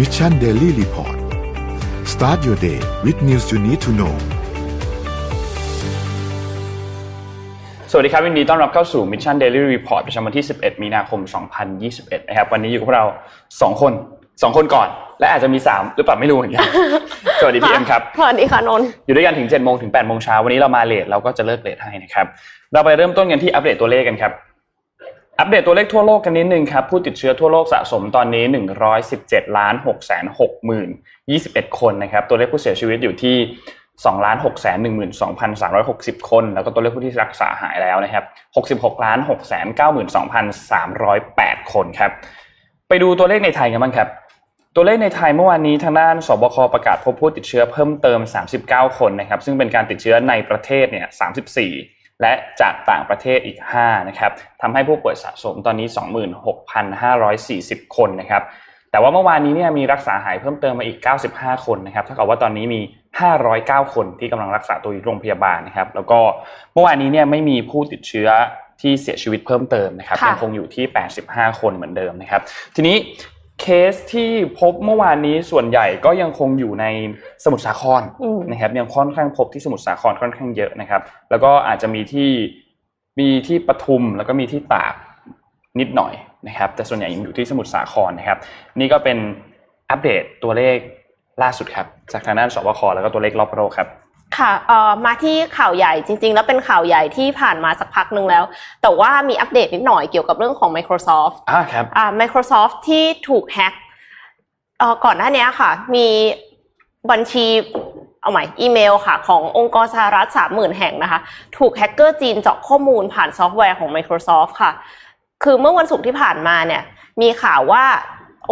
Mission Daily Report start your day with news you need to know สวัสดีครับวันนี้ต้อนรับเข้าสู่ Mission Daily Report ประจำวันที่ 11 มีนาคม 2021 นะครับ วันนี้อยู่กับเรา 2 คน 2 คนก่อน และอาจจะมี 3 หรือเปล่าไม่รู้เหมือนกันสวัสดีพี่เอ็มครับ สวัสดีค่ะนนท์อยู่ด้วยกันถึง7โมงถึง8โมงเช้าวันนี้เรามาเลทเราก็จะเลิกเลทให้นะครับ เราไปเริ่มต้นกันที่อัปเดตตัวเลขกันครับ อัปเดตตัวเลขทั่วโลกกันนิดนึงครับผู้ติดเชื้อทั่วโลกสะสมตอนนี้ 117ล้าน6แสน6หมื่น21 คนนะครับตัวเลขผู้เสียชีวิตอยู่ที่2ล้าน6แสน12,360 คน แล้วก็ตัวเลขผู้ที่รักษาหายแล้วนะครับ66ล้าน6แสน92,308 คนครับไปดูตัวเลขในไทยกันบ้างครับตัวเลขในไทยเมื่อวานนี้ทางด้านสบคประกาศพบผู้ติดเชื้อเพิ่มเติม 39 คนนะครับซึ่งเป็นการติดเชื้อในประเทศเนี่ย34 และจากต่างประเทศอีก5นะครับทำให้ผู้ป่วยสะสมตอนนี้ 26,540 คนนะครับแต่ว่าเมื่อวานนี้เนี่ยมีรักษาหายเพิ่มเติมมาอีก 95 คนนะครับเท่ากับว่าตอนนี้มี 509 คนที่กำลังรักษาตัวอยู่โรงพยาบาลนะครับ แล้วก็เมื่อวานนี้เนี่ยไม่มีผู้ติดเชื้อที่เสียชีวิตเพิ่มเติมนะครับค่ะยังคงอยู่ที่ 85 คนเหมือนเดิมนะครับ ทีนี้ เคสที่พบเมื่อวานนี้ส่วนใหญ่ก็ยังคงอยู่ในสมุทรสาครอืมนะครับยังค่อนข้างพบที่สมุทรสาครค่อนข้างเยอะนะครับ แล้วก็อาจจะมีที่มีที่ปทุมแล้วก็มีที่ตากนิดหน่อยนะครับ แต่ส่วนใหญ่ยังอยู่ที่สมุทรสาครนะครับ นี่ก็เป็นอัปเดตตัวเลขล่าสุดครับ จากทางด้านสบคแล้วก็ตัวเลขรอบโลกครับ ค่ะเอ่อมาที่ข่าวใหญ่จริง ๆ แล้วเป็นข่าวใหญ่ที่ผ่านมาสักพักหนึ่งแล้ว แต่ว่ามีอัปเดตนิดหน่อยเกี่ยวกับเรื่องของ Microsoft อ่าครับอ่า Microsoft ที่ถูกแฮ็กเอ่อก่อนหน้านี้ค่ะ มีบัญชีเอาใหม่อีเมลค่ะ ขององค์กรสหรัฐสามหมื่นแห่งนะคะ ถูกแฮกเกอร์จีนเจาะข้อมูลผ่านซอฟต์แวร์ของ Microsoft ค่ะ คือเมื่อวันศุกร์ที่ผ่านมาเนี่ย มีข่าวว่า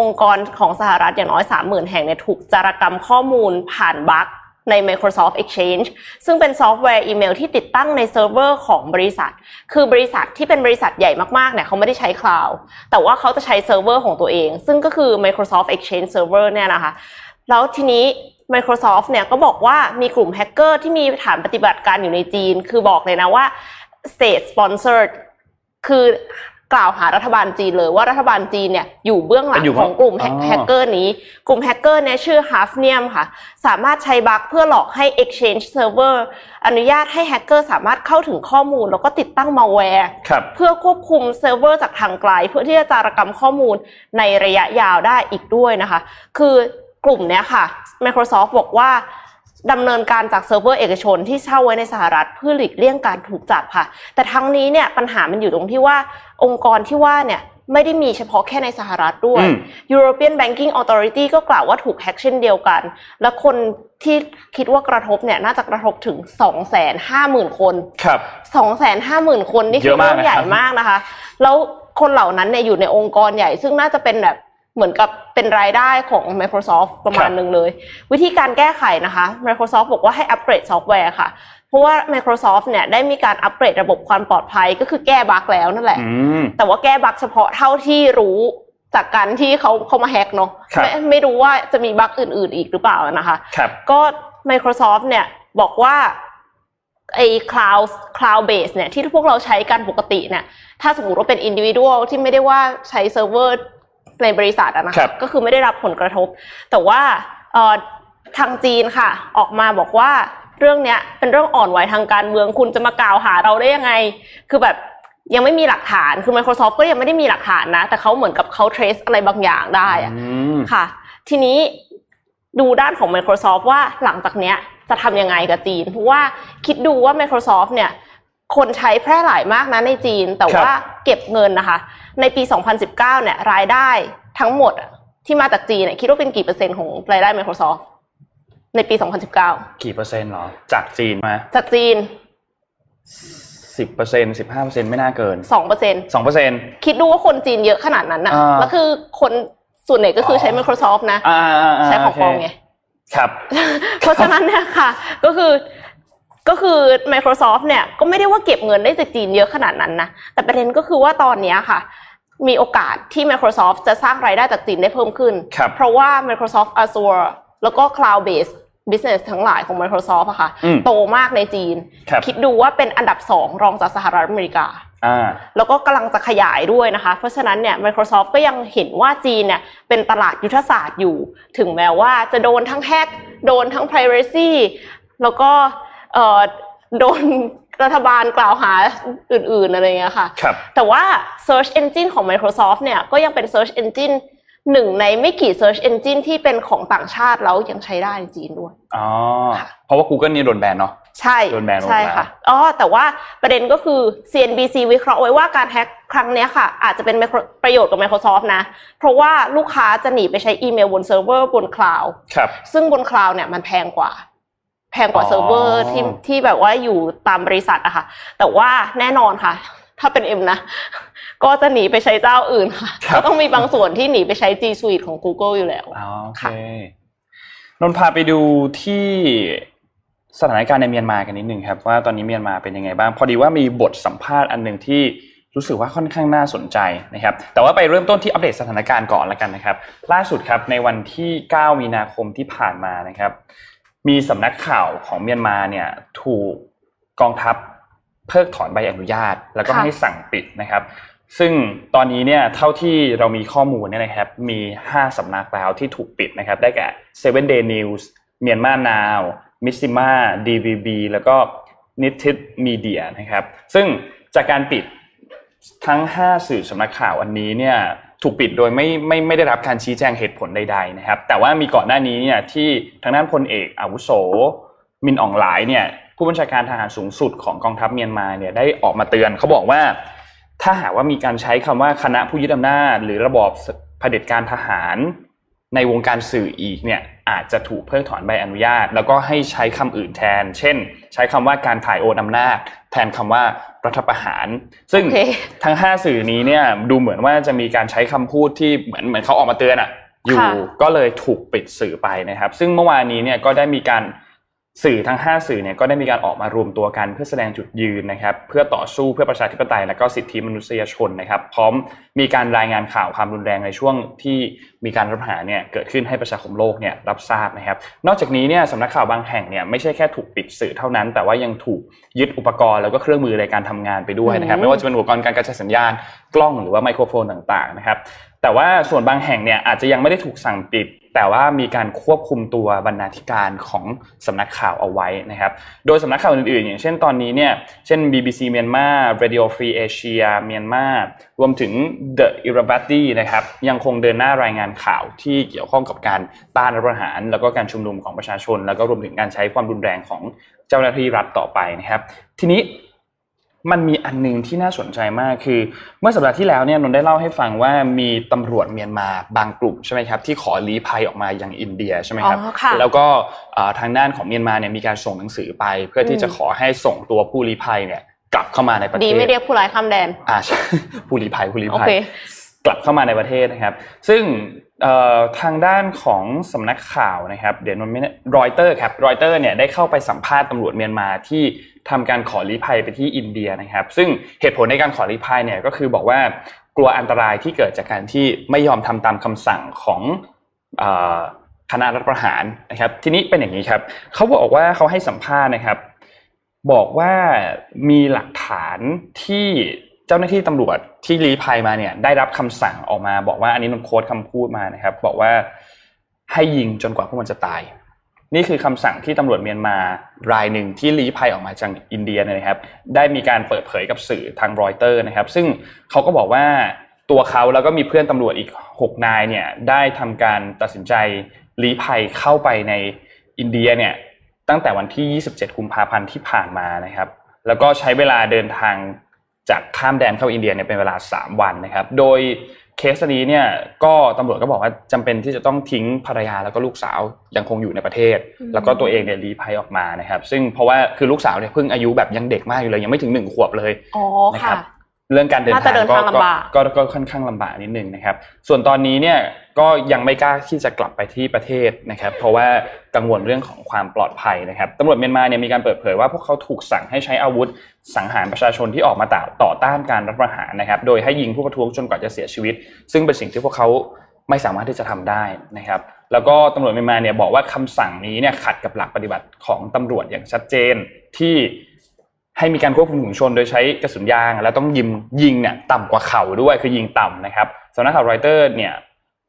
องค์กรของสหรัฐอย่างน้อย30,000แห่งเนี่ยถูกจารกรรมข้อมูลผ่านบั๊ก ใน Microsoft Exchange ซึ่งเป็นซอฟต์แวร์อีเมลที่ติดตั้งในเซิร์ฟเวอร์ของบริษัท คือบริษัทที่เป็นบริษัทใหญ่มากๆเนี่ยเขาไม่ได้ใช้คลาวด์แต่ว่าเขาจะใช้เซิร์ฟเวอร์ของตัวเอง ซึ่งก็คือ Microsoft Exchange Server เนี่ยนะคะ แล้วทีนี้ Microsoft เนี่ยก็บอกว่ามีกลุ่มแฮกเกอร์ที่มีฐานปฏิบัติการอยู่ในจีน คือบอกเลยนะว่า state sponsored คือ กล่าวหารัฐบาลจีนเลยว่ารัฐบาลจีนเนี่ยอยู่เบื้องหลังอยู่ของกลุ่มแฮกอ๋อแฮกเกอร์นี้ กลุ่มแฮกเกอร์เนี่ยชื่อ Hafnium ค่ะ สามารถใช้บั๊กเพื่อหลอกให้ Exchange Server อนุญาตให้แฮกเกอร์สามารถเข้าถึงข้อมูล แล้วก็ติดตั้งมัลแวร์ครับเพื่อควบคุมเซิร์ฟเวอร์จากทางไกล เพื่อที่จะจารกรรมข้อมูลในระยะยาวได้อีกด้วยนะคะ คือกลุ่มเนี้ยค่ะ Microsoft บอกว่าดำเนินการจากเซิร์ฟเวอร์เอกชนที่เช่าไว้ในสหรัฐเพื่อหลีกเลี่ยงการถูกจับค่ะ แต่ทั้งนี้เนี่ยปัญหามันอยู่ตรงที่ว่า องค์กรที่ว่าเนี่ยไม่ได้มีเฉพาะแค่ในสหรัฐด้วยอืม European Banking Authority ก็กล่าวว่าถูกแฮกเช่นเดียวกัน และคนที่คิดว่ากระทบเนี่ยน่าจะกระทบถึง 250,000 คน ครับสองแสนห้าหมื่นคนนี่เยคืออะมากเรื่องใหญ่นะครับมากนะคะ แล้วคนเหล่านั้นเนี่ยอยู่ในองค์กรใหญ่ ซึ่งน่าจะเป็นแบบเหมือนกับเป็นรายได้ของ Microsoft ประมาณหนึ่งเลย วิธีการแก้ไขนะคะ Microsoft บอกว่าให้อัปเกรดซอฟต์แวร์ค่ะ เพราะว่า Microsoft เนี่ยได้มีการอัปเกรดระบบความปลอดภัยก็คือแก้บั๊กแล้วนั่นแหละอืมแต่ว่าแก้บั๊กเฉพาะเท่าที่รู้จากการที่เขาเขามาแฮกเนาะครับไม่ไม่รู้ว่าจะมีบั๊กอื่น ๆ อีกหรือเปล่านะคะครับก็ Microsoft เนี่ยบอกว่าไอ้ cloud cloud base เนี่ยที่พวกเราใช้กันปกติเนี่ยถ้าสมมติว่าเป็น individual ที่ไม่ได้ว่าใช้เซิร์ฟเวอร์ในบริษัทอะนะคะครับก็คือไม่ได้รับผลกระทบ แต่ว่าเอ่อทางจีนค่ะ ออกมาบอกว่า เรื่องเนี้ยเป็นเรื่องอ่อนไหวทางการเมือง คุณจะมากล่าวหาเราได้ยังไง คือแบบยังไม่มีหลักฐานคือ Microsoft ก็ยังไม่ได้มีหลักฐานนะ แต่เขาเหมือนกับเขา trace อะไรบางอย่างได้อะอืมค่ะ ทีนี้ดูด้านของ Microsoft ว่าหลังจากเนี้ยจะทำยังไงกับจีน เพราะว่าคิดดูว่า Microsoft เนี่ย คนใช้แพร่หลายมากนะในจีน แต่ครับว่าเก็บเงินนะคะ ในปี 2019 เนี่ยรายได้ทั้งหมดอะที่มาจากจีนเนี่ยคิดว่าเป็นกี่เปอร์เซ็นต์ของรายได้ Microsoft ในปี 2019 กี่เปอร์เซ็นต์เหรอ จากจีนมาจากจีนสิบเปอร์เซ็นต์สิบห้าเปอร์เซ็นต์ไม่น่าเกิน2%เปอร์เซ็นต์สองเปอร์เซ็นต์คิดดูว่าคนจีนเยอะขนาดนั้นนะอ่าแล้วคือคนส่วนใหญ่ก็คือใช้ Microsoft นะอ่าอ่าาใช้ของปลอมไงครับ เพราะฉะนั้นเนี่ยค่ะก็คือก็คือ Microsoft เนี่ยก็ไม่ได้ว่าเก็บเงินได้จากจีนเยอะขนาดนั้นนะแต่ประเด็นก็คือว่าตอนเนี้ยค่ะ มีโอกาสที่ Microsoft จะสร้างรายได้จากจีนได้เพิ่มขึ้นครับเพราะว่า Microsoft Azure แล้วก็ Cloud Base business ทั้งหลายของ Microsoft อะค่ะอืมโตมากในจีนครับคิดดูว่าเป็นอันดับสองรองจากสหรัฐอเมริกาอ่าแล้วก็กำลังจะขยายด้วยนะคะ เพราะฉะนั้นเนี่ย Microsoft ก็ยังเห็นว่าจีนเนี่ยเป็นตลาดยุทธศาสตร์อยู่ ถึงแม้ว่าจะโดนทั้งแฮก โดนทั้ง privacy แล้วก็เอ่อโดนรัฐบาลกล่าวหาอื่น ๆ อะไรอย่างเงี้ยค่ะครับแต่ว่า Search Engine ของ Microsoft เนี่ยก็ยังเป็น Search Engine หนึ่งในไม่กี่ Search Engine ที่เป็นของต่างชาติแล้วยังใช้ได้ในจีนด้วย อ๋อค่ะเพราะว่า Google นี่โดนแบนเนาะ ใช่ โดนแบนลงใช่มาค่ะ อ๋อ แต่ว่าประเด็นก็คือ CNBC วิเคราะห์ไว้ว่าการแฮ็กครั้งเนี้ยค่ะ อาจจะเป็นประโยชน์กับ Microsoft นะ เพราะว่าลูกค้าจะหนีไปใช้อีเมลบนเซิร์ฟเวอร์บนคลาวด์ครับซึ่งบนคลาวด์เนี่ยมันแพงกว่า แพงกว่าอ๋อเซิร์ฟเวอร์ที่ที่แบบว่าอยู่ตามบริษัทอะค่ะ แต่ว่าแน่นอนค่ะ ถ้าเป็นเอ็มนะ ก็จะหนีไปใช้เจ้าอื่นค่ะครับก็ต้องมีบางส่วนที่หนีไปใช้ G Suite ของ Google อยู่แล้วอ๋อโอเคค่ะนนท์พาไปดูที่สถานการณ์ในเมียนมากันนิดหนึ่งครับ ว่าตอนนี้เมียนมาเป็นยังไงบ้าง พอดีว่ามีบทสัมภาษณ์อันหนึ่งที่รู้สึกว่าค่อนข้างน่าสนใจนะครับ แต่ว่าไปเริ่มต้นที่อัปเดตสถานการณ์ก่อนละกันนะครับ ล่าสุดครับในวันที่ 9 มีนาคมที่ผ่านมานะครับ มีสำนักข่าวของเมียนมาเนี่ยถูกกองทัพ เพิกถอนใบอนุญาต แล้วก็ค่ะให้สั่งปิดนะครับ ซึ่งตอนนี้เนี่ยเท่าที่เรามีข้อมูลเนี่ยนะครับ มี 5 สำนักแล้วที่ถูกปิดนะครับ ได้แก่ Seven Day News เมียนมา Now มิซิมา DVB แล้วก็นิติมีเดียนะครับ ซึ่งจากการปิดทั้ง 5 สื่อสำนักข่าวอันนี้เนี่ยถูกปิดโดยไม่ไม่ไม่ได้รับการชี้แจงเหตุผลใดๆนะครับ แต่ว่ามีก่อนหน้านี้เนี่ยที่ทางด้านพลเอกอาวุโสมินอองหลายเนี่ย ผู้บัญชาการทหารสูงสุดของกองทัพเมียนมาเนี่ยได้ออกมาเตือนเขาบอกว่า ถ้าหากว่ามีการใช้คำว่าคณะผู้ยึดอำนาจ หรือระบอบเผด็จการทหารในวงการสื่ออีกเนี่ยอาจจะถูกเพิกถอนใบอนุญาต แล้วก็ให้ใช้คำอื่นแทน เช่น ใช้คำว่าการถ่ายโอนอำนาจ แทนคำว่ารัฐประหาร ซึ่งโอเคทั้ง 5 สื่อนี้เนี่ยดูเหมือนว่าจะมีการใช้คำพูดที่เหมือนเหมือนเขาออกมาเตือนอะอยู่ก็เลยถูกปิดสื่อไปนะครับ ซึ่งเมื่อวานนี้เนี่ยก็ได้มีการ สื่อทั้ง 5 สื่อเนี่ยก็ได้มีการออกมารวมตัวกันเพื่อแสดงจุดยืนนะครับ เพื่อต่อสู้เพื่อประชาธิปไตยและก็สิทธิมนุษยชนนะครับ พร้อมมีการรายงานข่าวความรุนแรงในช่วงที่มีการรัฐประหารเนี่ยเกิดขึ้นให้ประชาคมโลกเนี่ยรับทราบนะครับ นอกจากนี้เนี่ยสำนักข่าวบางแห่งเนี่ยไม่ใช่แค่ถูกปิดสื่อเท่านั้น แต่ว่ายังถูกยึดอุปกรณ์แล้วก็เครื่องมือในการทำงานไปด้วยนะครับ ไม่ว่าจะเป็นอุปกรณ์การกระจายสัญญาณกล้องหรือว่าไมโครโฟนต่างๆนะครับ แต่ว่าส่วนบางแห่งเนี่ยอาจจะยังไม่ได้ถูกสั่งปิด แต่ว่ามีการควบคุมตัวบรรณาธิการของสำนักข่าวเอาไว้นะครับ โดยสำนักข่าวอื่นๆ อย่างเช่นตอนนี้เนี่ยเช่น BBC เมียนมา Radio Free Asia เมียนมารวมถึง The Irrawaddy นะครับยังคงเดินหน้ารายงานข่าวที่เกี่ยวข้องกับการต้านรัฐประหาร แล้วก็การชุมนุมของประชาชน แล้วก็รวมถึงการใช้ความรุนแรงของเจ้าหน้าที่รัฐต่อไปนะครับ ทีนี้ มันมีอันหนึงที่น่าสนใจมากคือ เมื่อสัปดาห์ที่แล้วเนี่ยนนท์ได้เล่าให้ฟังว่ามีตำรวจเมียนมาบางกลุ่มใช่ไหมครับที่ขอลี้ภัยออกมาอย่างอินเดียใช่ไหมครับอ๋อค่ะแล้วก็เอ่อทางด้านของเมียนมาเนี่ยมีการส่งหนังสือไป เพื่อที่จะอืมขอให้ส่งตัวผู้ลี้ภัยเนี่ยกลับเข้ามาในประเทศดีไม่เรียกผู้ร้ายข้ามแดนอ่าใช่ผู้ลี้ภัยผู้ลี้ภัยโอเคกลับเข้ามาในประเทศนะครับ ซึ่งเอ่อทางด้านของสำนักข่าวนะครับ เดี๋ยวนนท์ไม่รอยเตอร์ครับรอยเตอร์เนี่ยได้เข้าไปสัมภาษณ์ตำรวจเมียนมาที่ ทำการขอลี้ภัยไปที่อินเดียนะครับ ซึ่งเหตุผลในการขอลี้ภัยเนี่ยก็คือบอกว่ากลัวอันตรายที่เกิดจากการที่ไม่ยอมทำตามคำสั่งของคณะรัฐประหารนะครับ ทีนี้เป็นอย่างนี้ครับเขาบอกว่าเขาให้สัมภาษณ์นะครับ บอกว่ามีหลักฐานที่เจ้าหน้าที่ตำรวจที่ลี้ภัยมาเนี่ย ได้รับคำสั่งออกมา บอกว่าอันนี้นนโค้ดคำพูดมานะครับ บอกว่าให้ยิงจนกว่าพวกมันจะตาย นี่คือคำสั่งที่ตำรวจเมียนมารายหนึ่งที่ลี้ภัยออกมาจากอินเดียนะครับ ได้มีการเปิดเผยกับสื่อทางรอยเตอร์นะครับ ซึ่งเขาก็บอกว่าตัวเขาแล้วก็มีเพื่อนตำรวจอีก 6 นายเนี่ยได้ทำการตัดสินใจลี้ภัยเข้าไปในอินเดียเนี่ยตั้งแต่วันที่ 27 กุมภาพันธ์ที่ผ่านมานะครับ แล้วก็ใช้เวลาเดินทางจากข้ามแดนเข้าอินเดียเนี่ยเป็นเวลา 3 วันนะครับ โดย เคสนี้เนี่ยก็ตำรวจก็บอกว่าจำเป็นที่จะต้องทิ้งภรรยาแล้วก็ลูกสาวยังคงอยู่ในประเทศอืมแล้วก็ตัวเองเนี่ยลี้ภัยออกมานะครับ ซึ่งเพราะว่าคือลูกสาวเนี่ยเพิ่งอายุแบบยังเด็กมากอยู่เลยยังไม่ถึงหนึ่งขวบเลยอ๋อนะครัค่ะบ เรื่องการเดินน่าทาจะงเดินก็ทางลำบากก็ก็ก็ค่อนข้างลำบากนิดนึงนะครับ ส่วนตอนนี้เนี่ยก็ยังไม่กล้าที่จะกลับไปที่ประเทศนะครับ เพราะว่ากังวลเรื่องของความปลอดภัยนะครับตำรวจเมียนมาเนี่ยมีการเปิดเผยว่าพวกเขาถูกสั่งให้ใช้อาวุธ สังหารประชาชนที่ออกมาต่อต่อต้านการรัฐประหารนะครับ โดยให้ยิงผู้ประท้วงจนกว่าจะเสียชีวิต ซึ่งเป็นสิ่งที่พวกเขาไม่สามารถที่จะทำได้นะครับ แล้วก็ตำรวจเมียนมาเนี่ยบอกว่าคำสั่งนี้เนี่ยขัดกับหลักปฏิบัติของตำรวจอย่างชัดเจนที่ ให้มีการควบคุมฝูงชนโดยใช้กระสุนยาง แล้วต้องยิงยิงเนี่ยต่ำกว่าเข่าด้วยคือยิงต่ำนะครับสำนักข่าวรอยเตอร์เนี่ย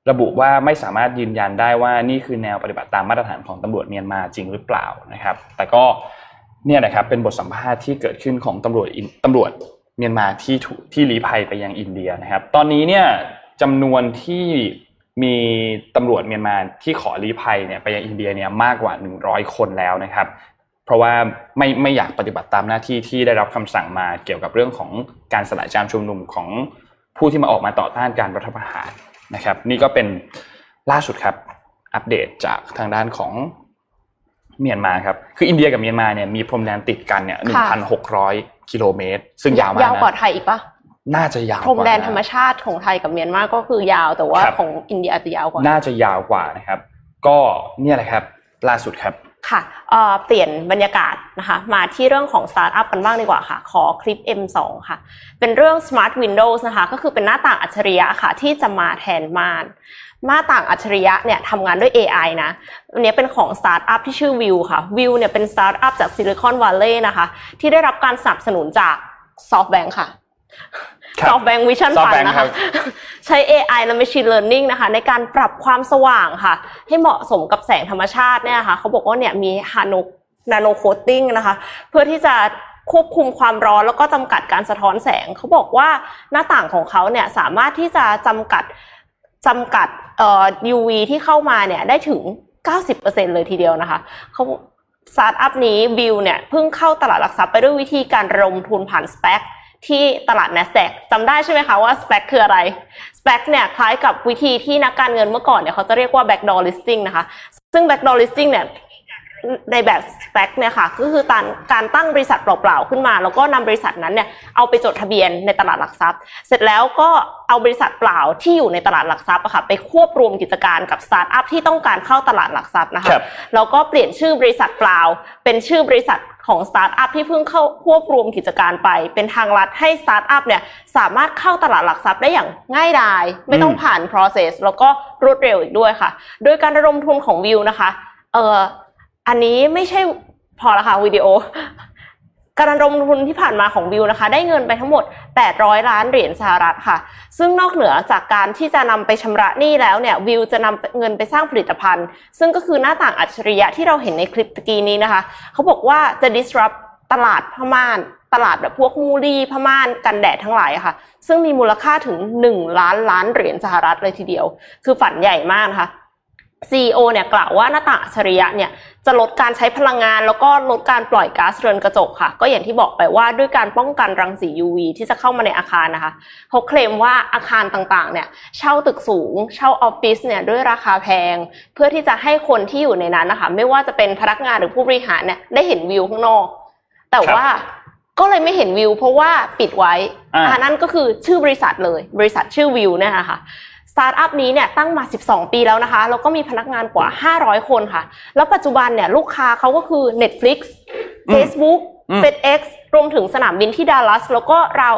ระบุว่าไม่สามารถยืนยันได้ว่านี่คือแนวปฏิบัติตามมาตรฐานของตำรวจเมียนมาจริงหรือเปล่านะครับ แต่ก็เนี่ยนะครับเป็นบทสัมภาษณ์ที่เกิดขึ้นของตำรวจตำรวจเมียนมาที่ที่ลี้ภัยไปยังอินเดียนะครับ ตอนนี้เนี่ยจำนวนที่มีตำรวจเมียนมาที่ขอลี้ภัยเนี่ยไปยังอินเดียเนี่ยมากกว่า 100 คนแล้วนะครับ เพราะว่าไม่ไม่อยากปฏิบัติตามหน้าที่ที่ได้รับคำสั่งมาเกี่ยวกับเรื่องของการสลายการชุมนุมของผู้ที่มาออกมาต่อต้านการรัฐประหารนะครับ นี่ก็เป็นล่าสุดครับอัปเดตจากทางด้านของเมียนมาครับ คืออินเดียกับเมียนมาเนี่ยมีพรมแดนติดกันเนี่ย1,600กิโลเมตร ซึ่งยาวมากยาวกว่านะไทยอีกปะน่าจะยาวพรมแดนกว่ธรรมชาติของไทยกับเมียนมาก็คือยาวแต่ว่าครับของอินเดียอาจจะยาวกว่า น่าจะยาวกว่านะครับ ก็เนี่ยแหละครับ ล่าสุดครับ ค่ะเปลี่ยนบรรยากาศนะคะ มาที่เรื่องของสตาร์ทอัพกันบ้างดีกว่าค่ะ ขอคลิป M2 ค่ะ เป็นเรื่อง Smart Windows นะคะ ก็คือเป็นหน้าต่างอัจฉริยะค่ะ ที่จะมาแทนม่านหน้าต่างอัจฉริยะเนี่ยทำงานด้วย AI นะอันนี้เป็นของสตาร์ทอัพที่ชื่อ View ค่ะ View เนี่ยเป็นสตาร์ทอัพจากซิลิคอนวัลเลย์นะคะ ที่ได้รับการสนับสนุนจาก SoftBank ค่ะ ครับ SoftBank Vision Fund SoftBank นะคะครับใช้ AI และ Machine Learning นะคะ ในการปรับความสว่างค่ะ ให้เหมาะสมกับแสงธรรมชาติเนี่ยนะคะเขาบอกว่าเนี่ยมีฮานุ nano coating นะคะ เพื่อที่จะควบคุมความร้อนแล้วก็จำกัดการสะท้อนแสง เขาบอกว่าหน้าต่างของเขาเนี่ยสามารถที่จะจำกัดจำกัดเอ่อ UV ที่เข้ามาเนี่ยได้ถึง 90%เลยทีเดียวนะคะเขาสตาร์ทอัพนี้บิลเนี่ยเพิ่งเข้าตลาดหลักทรัพย์ไปด้วยวิธีการระดมทุนผ่าน SPAC ที่ตลาด NASDAQ จำได้ใช่ไหมคะว่า SPAC คืออะไร SPAC เนี่ยคล้ายกับวิธีที่นักการเงินเมื่อก่อนเนี่ยเขาจะเรียกว่า backdoor listing นะคะ ซึ่ง backdoor listing เนี่ยในแบบ SPAC เนี่ยค่ะก็คือการการตั้งบริษัทเปล่าๆขึ้นมา แล้วก็นำบริษัทนั้นเนี่ยเอาไปจดทะเบียนในตลาดหลักทรัพย์ เสร็จแล้วก็เอาบริษัทเปล่าที่อยู่ในตลาดหลักทรัพย์อะค่ะไปควบรวมกิจการกับสตาร์ทอัพที่ต้องการเข้าตลาดหลักทรัพย์นะคะครับแล้วก็เปลี่ยนชื่อบริษัทเปล่า เป็นชื่อบริษัท ของสตาร์ทอัพที่เพิ่งเข้าควบรวมกิจการไป เป็นทางลัดให้สตาร์ทอัพเนี่ยสามารถเข้าตลาดหลักทรัพย์ได้อย่างง่ายดาย ไม่ต้องผ่าน process แล้วก็รวดเร็วอีกด้วยค่ะ โดยการระดมทุนของวิวนะคะเอ่ออันนี้ไม่ใช่พอละค่ะวิดีโอ การระดมทุนที่ผ่านมาของวิวนะคะ ได้เงินไปทั้งหมด 800 ล้านเหรียญสหรัฐค่ะ ซึ่งนอกเหนือจากการที่จะนำไปชำระหนี้แล้วเนี่ยวิวจะนำเงินไปสร้างผลิตภัณฑ์ ซึ่งก็คือหน้าต่างอัจฉริยะที่เราเห็นในคลิปตะกี้นี้นะคะ เขาบอกว่าจะ disrupt ตลาดผ้าม่าน ตลาดแบบพวกมูลี่ผ้าม่านกันแดดทั้งหลายค่ะ ซึ่งมีมูลค่าถึง 1 ล้านล้านเหรียญสหรัฐเลยทีเดียว คือฝันใหญ่มากนะคะ CEO เนี่ยกล่าวว่าหน้าต่างอัจฉริยะเนี่ยจะลดการใช้พลังงาน แล้วก็ลดการปล่อยก๊าซเรือนกระจกค่ะ ก็อย่างที่บอกไปว่าด้วยการป้องกันรังสี UV ที่จะเข้ามาในอาคารนะคะเขาเคลมว่าอาคารต่างๆเนี่ยเช่าตึกสูง เช่าออฟฟิศเนี่ยด้วยราคาแพง เพื่อที่จะให้คนที่อยู่ในนั้นนะคะไม่ว่าจะเป็นพนักงานหรือผู้บริหารเนี่ยได้เห็นวิวข้างนอก แต่ว่าก็เลยไม่เห็นวิว เพราะว่าปิดไว้อ่าอ่านั่นก็คือชื่อบริษัทเลย บริษัทชื่อวิวเนี่ยนะคะ สตาร์ทอัพนี้เนี่ยตั้งมา 12 ปีแล้วนะคะแล้วก็มีพนักงานกว่า 500 คนค่ะ แล้วปัจจุบันเนี่ยลูกค้าเขาก็คือ Netflix อืม Facebook อืม FedEx รวมถึงสนามบินที่ดัลลัส แล้วก็ราว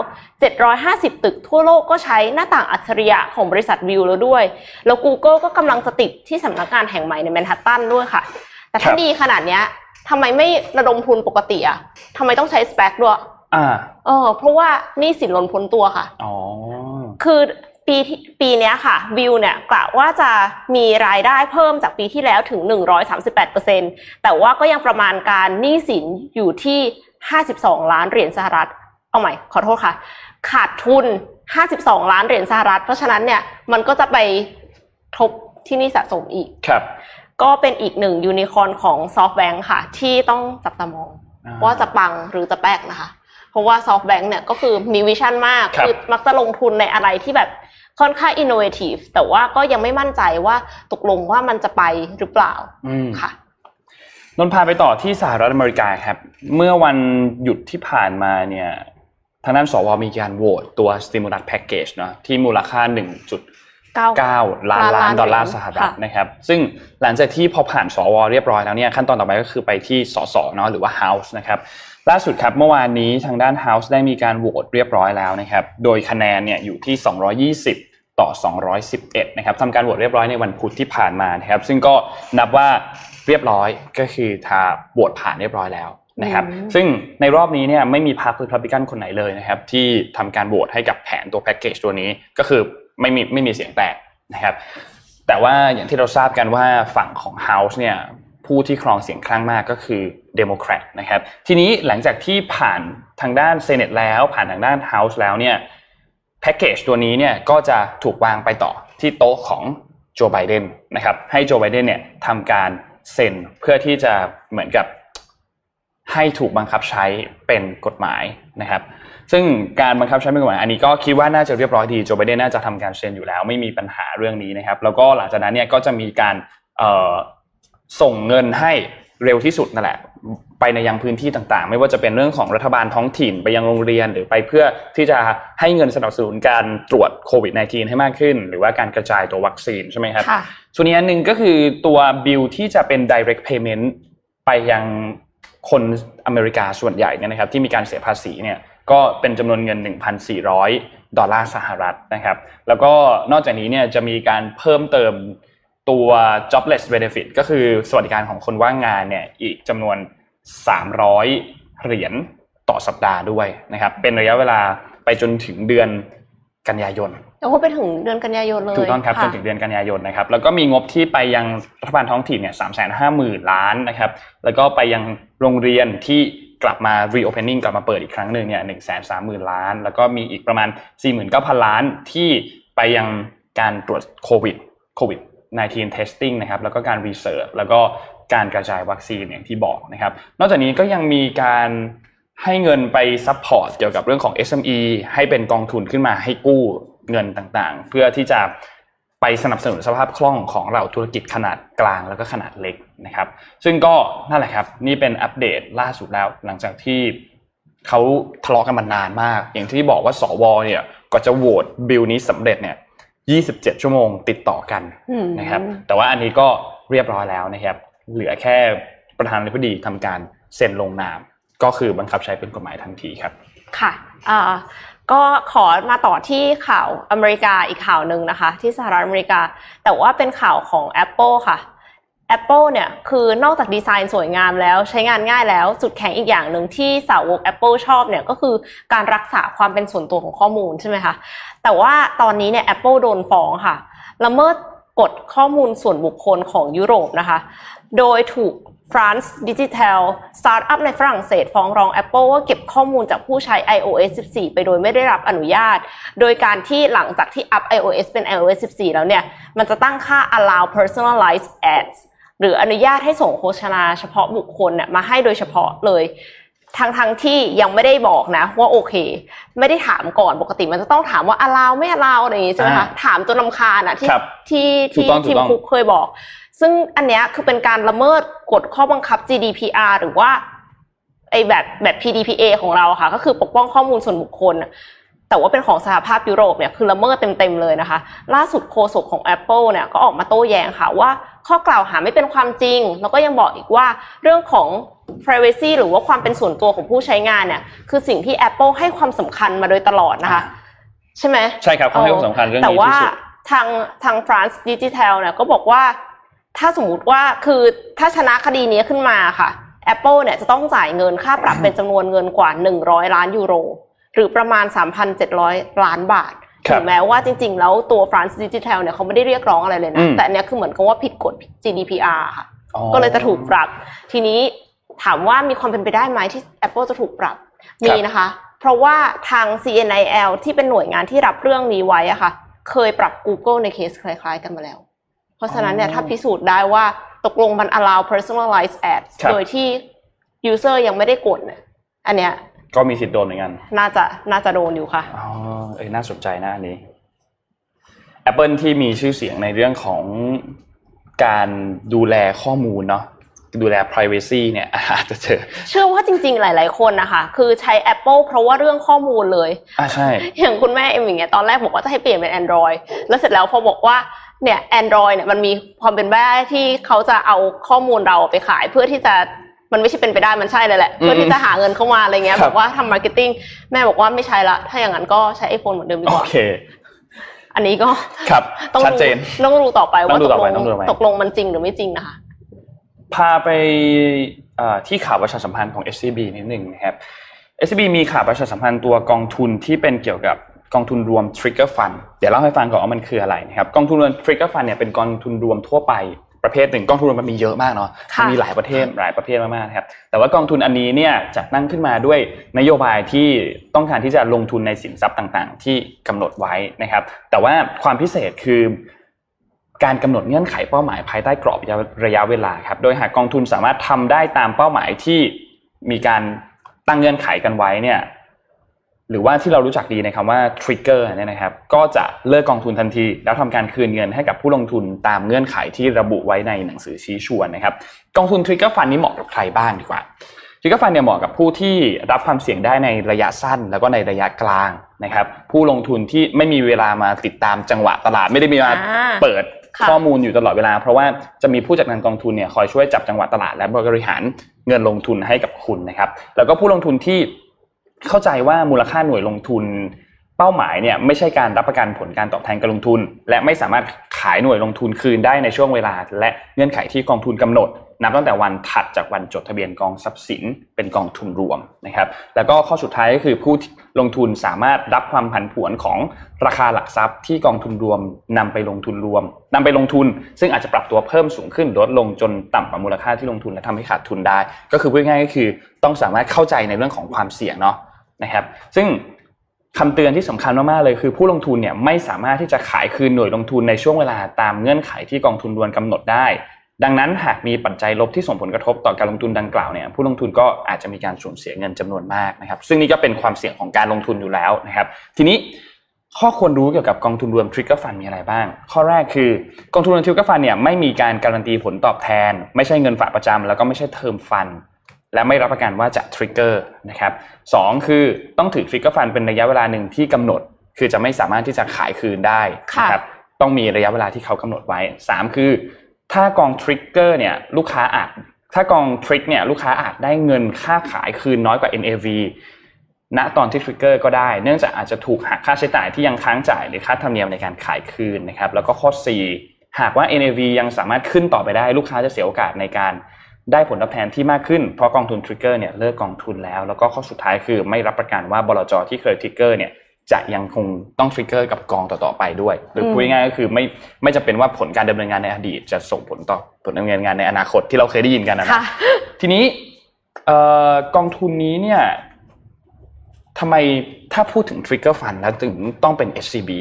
750 ตึกทั่วโลกก็ใช้หน้าต่างอัจฉริยะของบริษัทวิวแล้วด้วย แล้ว Google ก็กำลังจะติดที่สำนักงานแห่งใหม่ในแมนฮัตตันด้วยค่ะ แต่ถ้าครับดีขนาดเนี้ยทำไมไม่ระดมทุนปกติอะทำไมต้องใช้ SPAC ด้วยอ่าเออเพราะว่าหนี่สินล้นพ้นตัวค่ะอ๋อคือ ปีที่ปีเนี้ยค่ะวิวเนี่ยกล่าวว่าจะมีรายได้เพิ่มจากปีที่แล้วถึง 138%แต่ว่าก็ยังประมาณการหนี้สินอยู่ที่ 52 ล้านเหรียญสหรัฐ เอาใหม่ ขอโทษค่ะ ขาดทุน 52 ล้านเหรียญสหรัฐ เพราะฉะนั้นเนี่ยมันก็จะไปทบที่หนี้สะสมอีกครับก็เป็นอีกหนึ่งยูนิคอร์นของ SoftBank ค่ะ ที่ต้องจับตามองอ่าว่าจะปังหรือจะแป๊กนะคะ เพราะว่า SoftBank เนี่ยก็คือมี vision มากครับอมักจะลงทุนในอะไรที่แบบ ค่อนข้าง innovative แต่ว่าก็ยังไม่มั่นใจว่าตกลงว่ามันจะไปหรือเปล่าอืมค่ะนนท์พาไปต่อที่สหรัฐอเมริกาครับ เมื่อวันหยุดที่ผ่านมาเนี่ยทางด้านสวมีการโหวตตัว stimulus package เนาะที่มูลค่า 1.9 ล้านล้านดอลลาร์สหรัฐค่ะนะครับ ซึ่งหลังจากที่พอผ่านสวเรียบร้อยแล้วเนี่ยขั้นตอนต่อไปก็คือไปที่สสเนาะหรือว่า House นะครับล่าสุดครับเมื่อวานนี้ทางด้าน House ได้มีการโหวตเรียบร้อยแล้วนะครับ โดยคะแนนเนี่ยอยู่ที่ 220 ตต่อ 211 นะครับทำการโหวตเรียบร้อยในวันพุธที่ผ่านมานะครับ ซึ่งก็นับว่าเรียบร้อยก็คือถ้าโหวตผ่านเรียบร้อยแล้วนะครับอืมซึ่งในรอบนี้เนี่ยไม่มีพรรครีพับลิกันคนไหนเลยนะครับ ที่ทำการโหวตให้กับแผนตัวแพ็กเกจตัวนี้ก็คือไม่มีไม่มีเสียงแตกนะครับ แต่ว่าอย่างที่เราทราบกันว่าฝั่งของ House เนี่ยผู้ที่ครองเสียงข้างมากก็คือเดโมแครตนะครับ ทีนี้หลังจากที่ผ่านทางด้านเซเนตแล้วผ่านทางด้าน House แล้วเนี่ย แพ็กเกจตัวนี้เนี่ยก็จะถูกวางไปต่อที่โต๊ะของโจไบเดนนะครับให้โจไบเดนเนี่ยทำการเซ็นเพื่อที่จะเหมือนกับให้ถูกบังคับใช้เป็นกฎหมายนะครับ ซึ่งการบังคับใช้เป็นกฎหมายอันนี้ก็คิดว่าน่าจะเรียบร้อยดีโจไบเดนน่าจะทำการเซ็นอยู่แล้ว ไม่มีปัญหาเรื่องนี้นะครับ แล้วก็หลังจากนั้นเนี่ยก็จะมีการส่งเงินให้เร็วที่สุดนั่นแหละ ไปในยังพื้นที่ต่างๆ ไม่ว่าจะเป็นเรื่องของรัฐบาลท้องถิ่นไปยังโรงเรียน หรือไปเพื่อที่จะให้เงินสนับสนุนการตรวจโควิด -19 ให้มากขึ้น หรือว่าการกระจายตัววัคซีนใช่ไหมครับค่ะส่วนอีกอันหนึ่งก็คือตัวบิลที่จะเป็น direct payment ไปยังคนอเมริกาส่วนใหญ่เนี่ยนะครับที่มีการเสียภาษีเนี่ยก็เป็นจำนวนเงิน 1,400 ดอลลาร์สหรัฐนะครับ แล้วก็นอกจากนี้เนี่ยจะมีการเพิ่มเติมตัว jobless benefit ก็คือสวัสดิการของคนว่างงานเนี่ยอีกจำนวน 300 เหรียญต่อสัปดาห์ด้วยนะครับ เป็นระยะเวลาไปจนถึงเดือนกันยายนแล้วก็ไปถึงเดือนกันยายนเลยถูกต้องครับจะนถึงเดือนกันยายนนะครับ แล้วก็มีงบที่ไปยังรัฐบาลท้องถิ่นเนี่ยสามแสนห้าหมื่นล้านนะครับ แล้วก็ไปยังโรงเรียนที่กลับมา reopening กลับมาเปิดอีกครั้งหนึ่งเนี่ยหนึ่งแสนสามหมื่นล้าน แล้วก็มีอีกประมาณสี่หมื่นเก้าพันล้านที่ไปยังการตรวจโควิดโควิด19 testing นะครับ แล้วก็การ research แล้วก็ การกระจายวัคซีนอย่างที่บอกนะครับ นอกจากนี้ก็ยังมีการให้เงินไป support เกี่ยวกับเรื่องของ SME ให้เป็นกองทุนขึ้นมาให้กู้เงินต่างๆ เพื่อที่จะไปสนับสนุนสภาพคล่องของเราธุรกิจขนาดกลางแล้วก็ขนาดเล็กนะครับ ซึ่งก็นั่นแหละครับนี่เป็นอัปเดตล่าสุดแล้ว หลังจากที่เขาทะเลาะกันมานานมาก อย่างที่บอกว่าสวเนี่ยก็จะโหวตบิลนี้สำเร็จเนี่ย 27 ชั่วโมงติดต่อกันอืมนะครับ แต่ว่าอันนี้ก็เรียบร้อยแล้วนะครับ เหลือแค่ประธานาธิบดีทำการเซ็นลงนาม ก็คือบังคับใช้เป็นกฎหมายทันทีครับ ค่ะก็ขอมาต่อที่ข่าวอเมริกาอีกข่าวหนึ่งนะคะ ที่สหรัฐอเมริกา แต่ว่าเป็นข่าวของ Apple ค่ะ Apple เนี่ยคือนอกจากดีไซน์สวยงามแล้วใช้งานง่ายแล้ว จุดแข็งอีกอย่างหนึ่งที่สาวก Apple ชอบเนี่ยก็คือการรักษาความเป็นส่วนตัวของข้อมูลใช่ไหมคะแต่ว่าตอนนี้เนี่ย Apple โดนฟ้องค่ะละเมิดกฎข้อมูลส่วนบุคคลของยุโรปนะคะ โดยถูก France Digital สตาร์ทอัพในฝรั่งเศสฟ้องร้อง Apple ว่าเก็บข้อมูลจากผู้ใช้ iOS 14 ไปโดยไม่ได้รับอนุญาต โดยการที่หลังจากที่อัพ iOS เป็น iOS 14 แล้วเนี่ย มันจะตั้งค่า allow personalized ads หรืออนุญาตให้ส่งโฆษณาเฉพาะบุคคลเนี่ยมาให้โดยเฉพาะเลยทั้งทั้งที่ยังไม่ได้บอกนะ ว่าโอเค ไม่ได้ถามก่อนปกติมันจะต้องถามว่า allow ไม่ allow อะไรอย่างงี้ใช่ไหมคะอ่าถามจนลำคาญอะที่ครับที่ถูกที่ต้องถูกทีมต้องคุกเคยบอก ซึ่งอันเนี้ยคือเป็นการละเมิดกฎข้อบังคับ GDPR หรือว่าไอแบบแบบ PDPA ของเราอะค่ะ ก็คือปกป้องข้อมูลส่วนบุคคลอะแต่ว่าเป็นของสหภาพยุโรปเนี่ยคือละเมิดเต็มๆเลยนะคะ ล่าสุดโฆษกของ Apple เนี่ยก็ออกมาโต้แย้งค่ะว่าข้อกล่าวหาไม่เป็นความจริง แล้วก็ยังบอกอีกว่าเรื่องของ privacy หรือว่าความเป็นส่วนตัวของผู้ใช้งานเนี่ยคือสิ่งที่ Apple ให้ความสำคัญมาโดยตลอดนะคะ ใช่ไหมใช่ครับเขาให้ความสำคัญเรื่องแต่นี้ว่าที่สุดทางทาง France Digital เนี่ยก็บอกว่า ถ้าสมมุติว่าคือถ้าชนะคดีนี้ขึ้นมาค่ะ Apple เนี่ยจะต้องจ่ายเงินค่าปรับเป็นจำนวนเงินกว่า 100 ล้านยูโร หรือประมาณ 3,700 ล้านบาทครับถึงแม้ว่าจริง ๆ แล้วตัว France Digital เนี่ยเขาไม่ได้เรียกร้องอะไรเลยอืนะมแต่อันเนี้ยคือเหมือนกับว่าผิดกฎ GDPR ค่ะอ๋อก็เลยจะถูกปรับ ทีนี้ถามว่ามีความเป็นไปได้ไหมที่ Apple จะถูกปรับ มีนะคะ เพราะว่าทาง CNIL ที่เป็นหน่วยงานที่รับเรื่องนี้ไว้อะค่ะ เคยปรับ Google ในเคสคล้าย ๆ กันมาแล้ว เพราะฉะนั้นเนี่ยอ๋อถ้าพิสูจน์ได้ว่าตกลงมัน allow personalized ads ครับโดยที่ user ยังไม่ได้กดเนี่ยอันเนี้ยก็มีสิทธิ์โดนเหมือนกัน น่าจะน่าจะโดนอยู่ค่ะอ๋อเอ้ยน่าสนใจนะอันนี้ Apple ที่มีชื่อเสียงในเรื่องของการดูแลข้อมูลเนาะดูแล privacy เนี่ยอาจจะเจอเชื่อว่าจริงๆ หลาย ๆ คนนะคะ คือใช้ Apple เพราะว่าเรื่องข้อมูลเลยอ่าใช่ อย่างคุณแม่เอ็มอย่างเงี้ยตอนแรกบอกว่าจะให้เปลี่ยนเป็น Android แล้วเสร็จแล้วพอบอกว่า เนี่ย Android เนี่ยมันมีความเป็นไปได้ที่เขาจะเอาข้อมูลเราไปขายเพื่อที่จะมันไม่ใช่เป็นไปได้มันใช่เลยแหละ เพื่อที่จะหาเงินเข้ามาอะไรเงี้ยครับบอกว่าทำ marketingแม่บอกว่าไม่ใช่ละ ถ้าอย่างนั้นก็ใช้ iPhone เหมือนเดิมดีกโอว่าเคอันนี้ก็ครับต้องชัดเจนต้องรู้ต่อไปต้ว่าองดูตต่อกไปลงต้องดูต่อไปตกลงมันจริงหรือไม่จริงนะคะ พาไปเอ่อที่ข่าวประชาสัมพันธ์ของ SCB นิดหนึ่งนะครับ SCB มีข่าวประชาสัมพันธ์ตัวกองทุนที่เป็นเกี่ยวกับ กองทุนรวม Trigger Fund เดี๋ยวเล่าให้ฟังก่อนว่ามันคืออะไรนะครับกองทุนรวม Trigger Fund เนี่ยเป็นกองทุนรวมทั่วไปประเภทหนึ่งกองทุนรวมมันมีเยอะมากเนาะค่ะมันมีหลายประเทศหลายประเภทมากๆนะครับแต่ว่ากองทุนอันนี้เนี่ยจัดตั้งขึ้นมาด้วยนโยบายที่ต้องการที่จะลงทุนในสินทรัพย์ต่างๆ ที่กำหนดไว้นะครับ แต่ว่าความพิเศษคือการกำหนดเงื่อนไขเป้าหมายภายใต้กรอบระยะเวลาครับโดยหากกองทุนสามารถทำได้ตามเป้าหมายที่มีการตั้งเงื่อนไขกันไว้เนี่ย หรือว่าที่เรารู้จักดีในคำว่า trigger เนี่ยนะครับก็จะเลิกกองทุนทันที แล้วทำการคืนเงินให้กับผู้ลงทุนตามเงื่อนไขที่ระบุไว้ในหนังสือชี้ชวนนะครับกองทุน trigger fund นี้เหมาะกับใครบ้างดีกว่า trigger fund เนี่ยเหมาะกับผู้ที่รับความเสี่ยงได้ในระยะสั้น แล้วก็ในระยะกลางนะครับผู้ลงทุนที่ไม่มีเวลามาติดตามจังหวะตลาดไม่ได้มีมาอ่าเปิดค่ะข้อมูลอยู่ตลอดเวลา เพราะว่าจะมีผู้จัดการกองทุนเนี่ยคอยช่วยจับจังหวะตลาดและบริหารเงินลงทุนให้กับคุณนะครับแล้วก็ผู้ลงทุนที่ เข้าใจว่ามูลค่าหน่วยลงทุน เป้าหมายเนี่ยไม่ใช่การรับประกันผลการตอบแทนการลงทุน และไม่สามารถขายหน่วยลงทุนคืนได้ในช่วงเวลา และเงื่อนไขที่กองทุนกำหนด นับตั้งแต่วันถัดจากวันจดทะเบียนกองทรัพย์สิน เป็นกองทุนรวมนะครับ แล้วก็ข้อสุดท้ายก็คือผู้ลงทุนสามารถรับความผันผวนของราคาหลักทรัพย์ที่กองทุนรวมนำไปลงทุนรวมนำไปลงทุน ซึ่งอาจจะปรับตัวเพิ่มสูงขึ้นลดลงจนต่ำกว่ามูลค่าที่ลงทุนและทำให้ขาดทุนได้ ก็คือพูดง่ายก็คือต้องสามารถเข้าใจในเรื่องของความเสี่ยงเนาะ นะครับ ซึ่งคำเตือนที่สำคัญมากๆเลยคือผู้ลงทุนเนี่ยไม่สามารถที่จะขายคืนหน่วยลงทุนในช่วงเวลาตามเงื่อนไขที่กองทุนรวมกำหนดได้ ดังนั้นหากมีปัจจัยลบที่ส่งผลกระทบต่อการลงทุนดังกล่าวเนี่ยผู้ลงทุนก็อาจจะมีการสูญเสียเงินจำนวนมากนะครับ ซึ่งนี่ก็เป็นความเสี่ยงของการลงทุนอยู่แล้วนะครับ ทีนี้ข้อควรรู้เกี่ยวกับกองทุนรวม Trigger Fund มีอะไรบ้าง ข้อแรกคือกองทุนรวม Trigger Fund เนี่ยไม่มีการการันตีผลตอบแทน ไม่ใช่เงินฝากประจำแล้วก็ไม่ใช่เทอมฟัน และไม่รับประกันว่าจะ trigger นะครับสองคือต้องถือ Trigger Fund เป็นระยะเวลาหนึ่งที่กำหนด คือจะไม่สามารถที่จะขายคืนได้ค่ะนะครับต้องมีระยะเวลาที่เขากำหนดไว้สามคือ ถ้ากอง trigger เนี่ยลูกค้าอาจถ้ากอง trigger เนี่ยลูกค้าอาจได้เงินค่าขายคืนน้อยกว่า NAV ณตอนที่ trigger ก็ได้ เนื่องจากอาจจะถูกหักค่าใช้จ่ายที่ยังค้างจ่ายหรือค่าธรรมเนียมในการขายคืนนะครับแล้วก็ข้อ 4 หากว่า NAV ยังสามารถขึ้นต่อไปได้ ลูกค้าจะเสียโอกาสในการ ได้ผลตอบแทนที่มากขึ้นเพราะกองทุน trigger เนี่ยเลิกกองทุนแล้ว แล้วก็ข้อสุดท้ายคือไม่รับประกันว่าบลจที่เคย trigger เนี่ยจะยังคงต้อง trigger กับกองต่อๆไปด้วย หรือพูดง่ายๆก็คือไม่ไม่จะเป็นว่าผลการดำเนินงานในอดีต จะส่งผลต่อผลดำเนินงานในอนาคตที่เราเคยได้ยินกันนะนะค่ะทีนี้เอ่อกองทุนนี้เนี่ยทำไมถ้าพูดถึง Trigger Fund แล้วถึงต้องเป็น SCB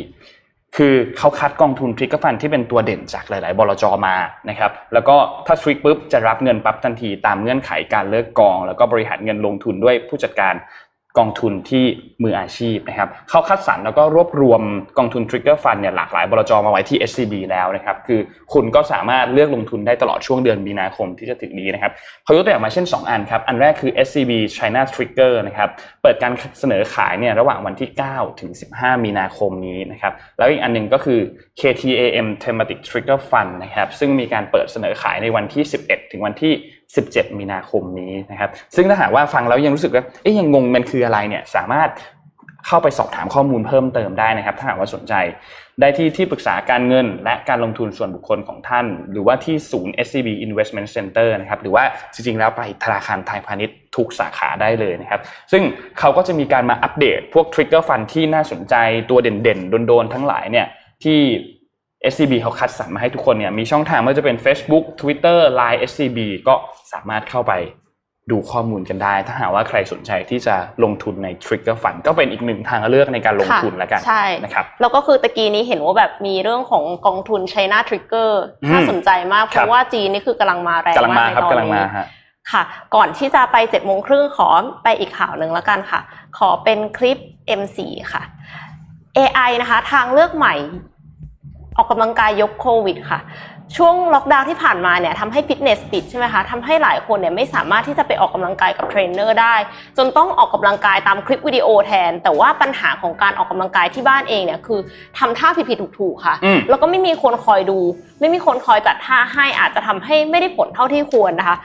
คือเขาคัดกองทุน Trigger Fund ที่เป็นตัวเด่นจากหลาย ๆ บลจมานะครับแล้วก็ถ้าทริกปุ๊บจะรับเงินปั๊บทันทีตามเงื่อนไขการเลิกกอง แล้วก็บริหารเงินลงทุนด้วยผู้จัดการ กองทุนที่มืออาชีพนะครับเขาคัดสรรแล้วก็รวบรวมกองทุน Trigger Fund เนี่ยหลากหลายบลจมาไว้ที่ SCB แล้วนะครับคือคุณก็สามารถเลือกลงทุนได้ตลอดช่วงเดือนมีนาคมที่จะถึงนี้นะครับเขายกตัวอย่างมาเช่น 2 อันครับอันแรกคือ SCB China Trigger นะครับเปิดการเสนอขายเนี่ยระหว่างวันที่ 9 ถึง 15 มีนาคมนี้นะครับแล้วอีกอันหนึงก็คือ KTAM Thematic Trigger Fund นะครับซึ่งมีการเปิดเสนอขายในวันที่ 11 ถึงวันที่ 17 มีนาคมนี้นะครับ ซึ่งถ้าหากว่าฟังแล้วยังรู้สึกว่าเอ๊ยยังงงมันคืออะไรเนี่ยสามารถเข้าไปสอบถามข้อมูลเพิ่มเติมได้นะครับ ถ้าหากว่าสนใจได้ที่ที่ปรึกษาการเงินและการลงทุนส่วนบุคคลของท่าน หรือว่าที่ศูนย์ SCB Investment Center นะครับหรือว่าจริงๆ แล้วไปธนาคารไทยพาณิชย์ทุกสาขาได้เลยนะครับ ซึ่งเขาก็จะมีการมาอัปเดตพวก Trigger Fund ที่น่าสนใจตัวเด่นๆ โดนๆ ทั้งหลายเนี่ยที่ SCB เขาคัดสรรมาให้ทุกคนเนี่ยมีช่องทางไม่ว่าจะเป็น Facebook Twitter Line SCB ก็สามารถเข้าไปดูข้อมูลกันได้ ถ้าหากว่าใครสนใจที่จะลงทุนใน Trigger Fund ก็เป็นอีกหนึ่งทางเลือกในการลงทุนแล้วกันใช่นะครับแล้วก็คือตะกี้นี้เห็นว่าแบบมีเรื่องของกองทุน China Trigger อืมน่าสนใจมากเพครับราะว่าจีนนี่คือกำลังมาแรงกำลังมาครับในตอนกำลังมานี้ฮะค่ะ ก่อนที่จะไปเจ็ดโมงครึ่งขอไปอีกข่าวหนึ่งแล้วกันค่ะ ขอเป็นคลิป M4 ค่ะ AI นะคะ ทางเลือกใหม่ ออกกำลังกายยุคโควิดค่ะ ช่วงล็อกดาวน์ที่ผ่านมาเนี่ยทำให้ฟิตเนสปิดใช่ไหมคะทำให้หลายคนเนี่ยไม่สามารถที่จะไปออกกำลังกายกับเทรนเนอร์ได้ จนต้องออกกำลังกายตามคลิปวิดีโอแทน แต่ว่าปัญหาของการออกกำลังกายที่บ้านเองเนี่ยคือทำท่าผิดๆถูกๆค่ะอืมแล้วก็ไม่มีคนคอยดู ไม่มีคนคอยจัดท่าให้อาจจะทำให้ไม่ได้ผลเท่าที่ควรนะคะ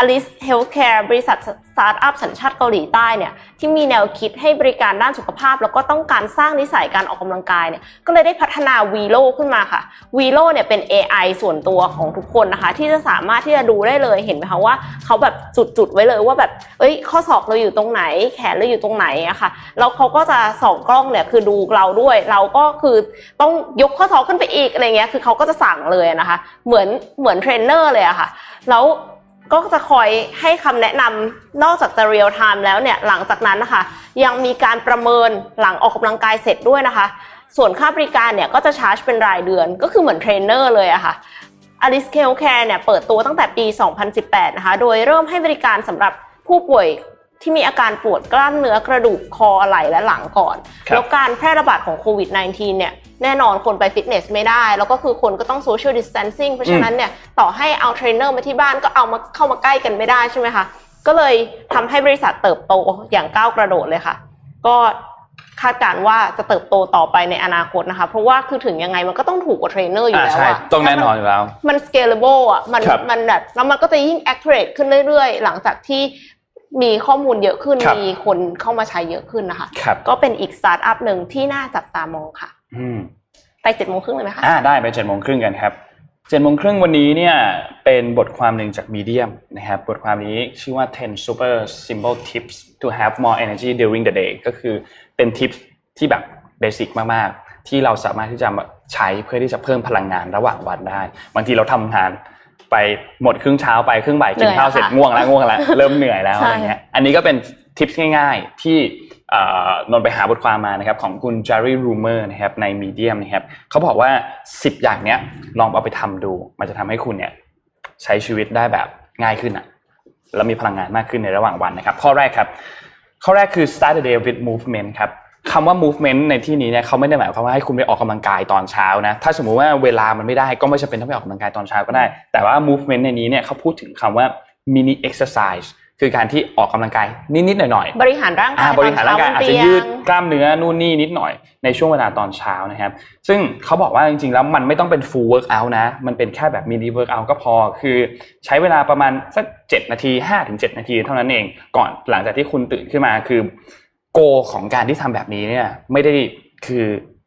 Alice Healthcare บริษัทสตาร์ทอัพสัญชาติเกาหลีใต้เนี่ยที่มีแนวคิดให้บริการด้านสุขภาพ แล้วก็ต้องการสร้างนิสัยการออกกำลังกายเนี่ยก็เลยได้พัฒนา Velo ขึ้นมาค่ะ Velo เนี่ยเป็น AI ส่วนตัวของทุกคนนะคะ ที่จะสามารถที่จะดูได้เลยเห็นไหมคะว่าเขาแบบจุดๆไว้เลยว่าแบบเอ้ยข้อศอกเราอยู่ตรงไหน แขนเราอยู่ตรงไหนอะค่ะแล้วเขาก็จะส่องกล้องเนี่ยคือดูเราด้วย เราก็คือต้องยกข้อศอกขึ้นไปอีกอะไรเงี้ยคือเขาก็จะสั่งเลยนะคะ เหมือนเหมือนเทรนเนอร์เลยอะค่ะแล้ว ก็จะคอยให้คำแนะนำนอกจากจะ real time แล้วเนี่ยหลังจากนั้นนะคะ ยังมีการประเมินหลังออกกำลังกายเสร็จด้วยนะคะ ส่วนค่าบริการเนี่ยก็จะชาร์จเป็นรายเดือน ก็คือเหมือนเทรนเนอร์เลยอะค่ะ Alice Care Care เนี่ยเปิดตัวตั้งแต่ปี 2018 นะคะ โดยเริ่มให้บริการสำหรับผู้ป่วย ที่มีอาการปวดกล้ามเนื้อกระดูกคอไหล่และหลังก่อนครับแล้วการแพร่ระบาดของโควิด -19 เนี่ยแน่นอนคนไปฟิตเนสไม่ได้ แล้วก็คือคนก็ต้อง social distancing เพราะฉะนั้นเนี่ยต่อให้เอาเทรนเนอร์มาที่บ้านก็เอามาเข้ามาใกล้กันไม่ได้ใช่ไหมคะ ก็เลยทำให้บริษัทเติบโตอย่างก้าวกระโดดเลยค่ะ ก็คาดการณ์ว่าจะเติบโตต่อไปในอนาคตนะคะ เพราะว่าคือถึงยังไงมันก็ต้องถูกกว่าเทรนเนอร์อยู่อ่าแล้วใช่อะต้องแน่นอนอยู่แล้ว มัน scalable อะมันครับมันแบบแล้วมันก็จะยิ่ง accurate ขึ้นเรื่อยๆ หลังจากที่ มีข้อมูลเยอะขึ้นครับมีคนเข้ามาใช้เยอะขึ้นนะคะครับก็เป็นอีกสตาร์ทอัพหนึ่งที่น่าจับตามองค่ะอืมไปเจ็ดโมงครึ่งเลยไหมคะอ่าได้ไปเจ็ดโมงครึ่งกันครับเจ็ดโมงครึ่งวันนี้เนี่ยเป็นบทความหนึ่งจาก Medium นะครับบทความนี้ชื่อว่า 10 super simple tips to have more energy during the day ก็คือเป็นทิปที่แบบ basic มากๆ ที่เราสามารถที่จะมาใช้เพื่อที่จะเพิ่มพลังงานระหว่างวันได้ บางทีเราทำงาน ไปหมดครึ่งเช้าไปครึ่งบ่ายกินข้าวเสร็จเหนื่อยแล้วค่ะง่วงแล้วง่วงแล้วเริ่มเหนื่อยแล้วใช่อะไรเงี้ยอันนี้ก็เป็นทิปง่าย ๆ ที่เอ่อนนท์ไปหาบทความมานะครับของคุณ Jerry Rumer นะครับใน Medium นะครับเขาบอกว่า 10 อย่างเนี้ยลองเอาไปทำดู มันจะทำให้คุณเนี่ยใช้ชีวิตได้แบบง่ายขึ้นอะแล้วมีพลังงานมากขึ้นในระหว่างวันนะครับ ข้อแรกครับ ข้อแรกคือ start the day with movement ครับ คำว่า movement ในที่นี้เนี่ยเขาไม่ได้หมายความว่าให้คุณไปออกกำลังกายตอนเช้านะ ถ้าสมมุติว่าเวลามันไม่ได้ก็ไม่จำเป็นต้องไปออกกำลังกายตอนเช้าก็ได้ แต่ว่า movement ในนี้เนี่ยเขาพูดถึงคำว่า mini exercise คือการที่ออกกำลังกายนิดๆหน่อยๆ บริหารร่างกาอ่ายบริหารร่างกายตอานจเช้จะบนยืดเตีงกล้ามเนื้อนู่นนี่นิดหน่อยในช่วงเวลาตอนเช้านะครับ ซึ่งเขาบอกว่าจริงๆแล้วมันไม่ต้องเป็น full workout นะ มันเป็นแค่แบบ mini workout ก็พอ คือใช้เวลาประมาณสัก 7 นาที5ถึง7นาทีเท่านั้นเอง ก่อนหลังจากที่คุณตื่นขึ้นมาคือ โกของการที่ทำแบบนี้เนี่ย ไม่ได้คือ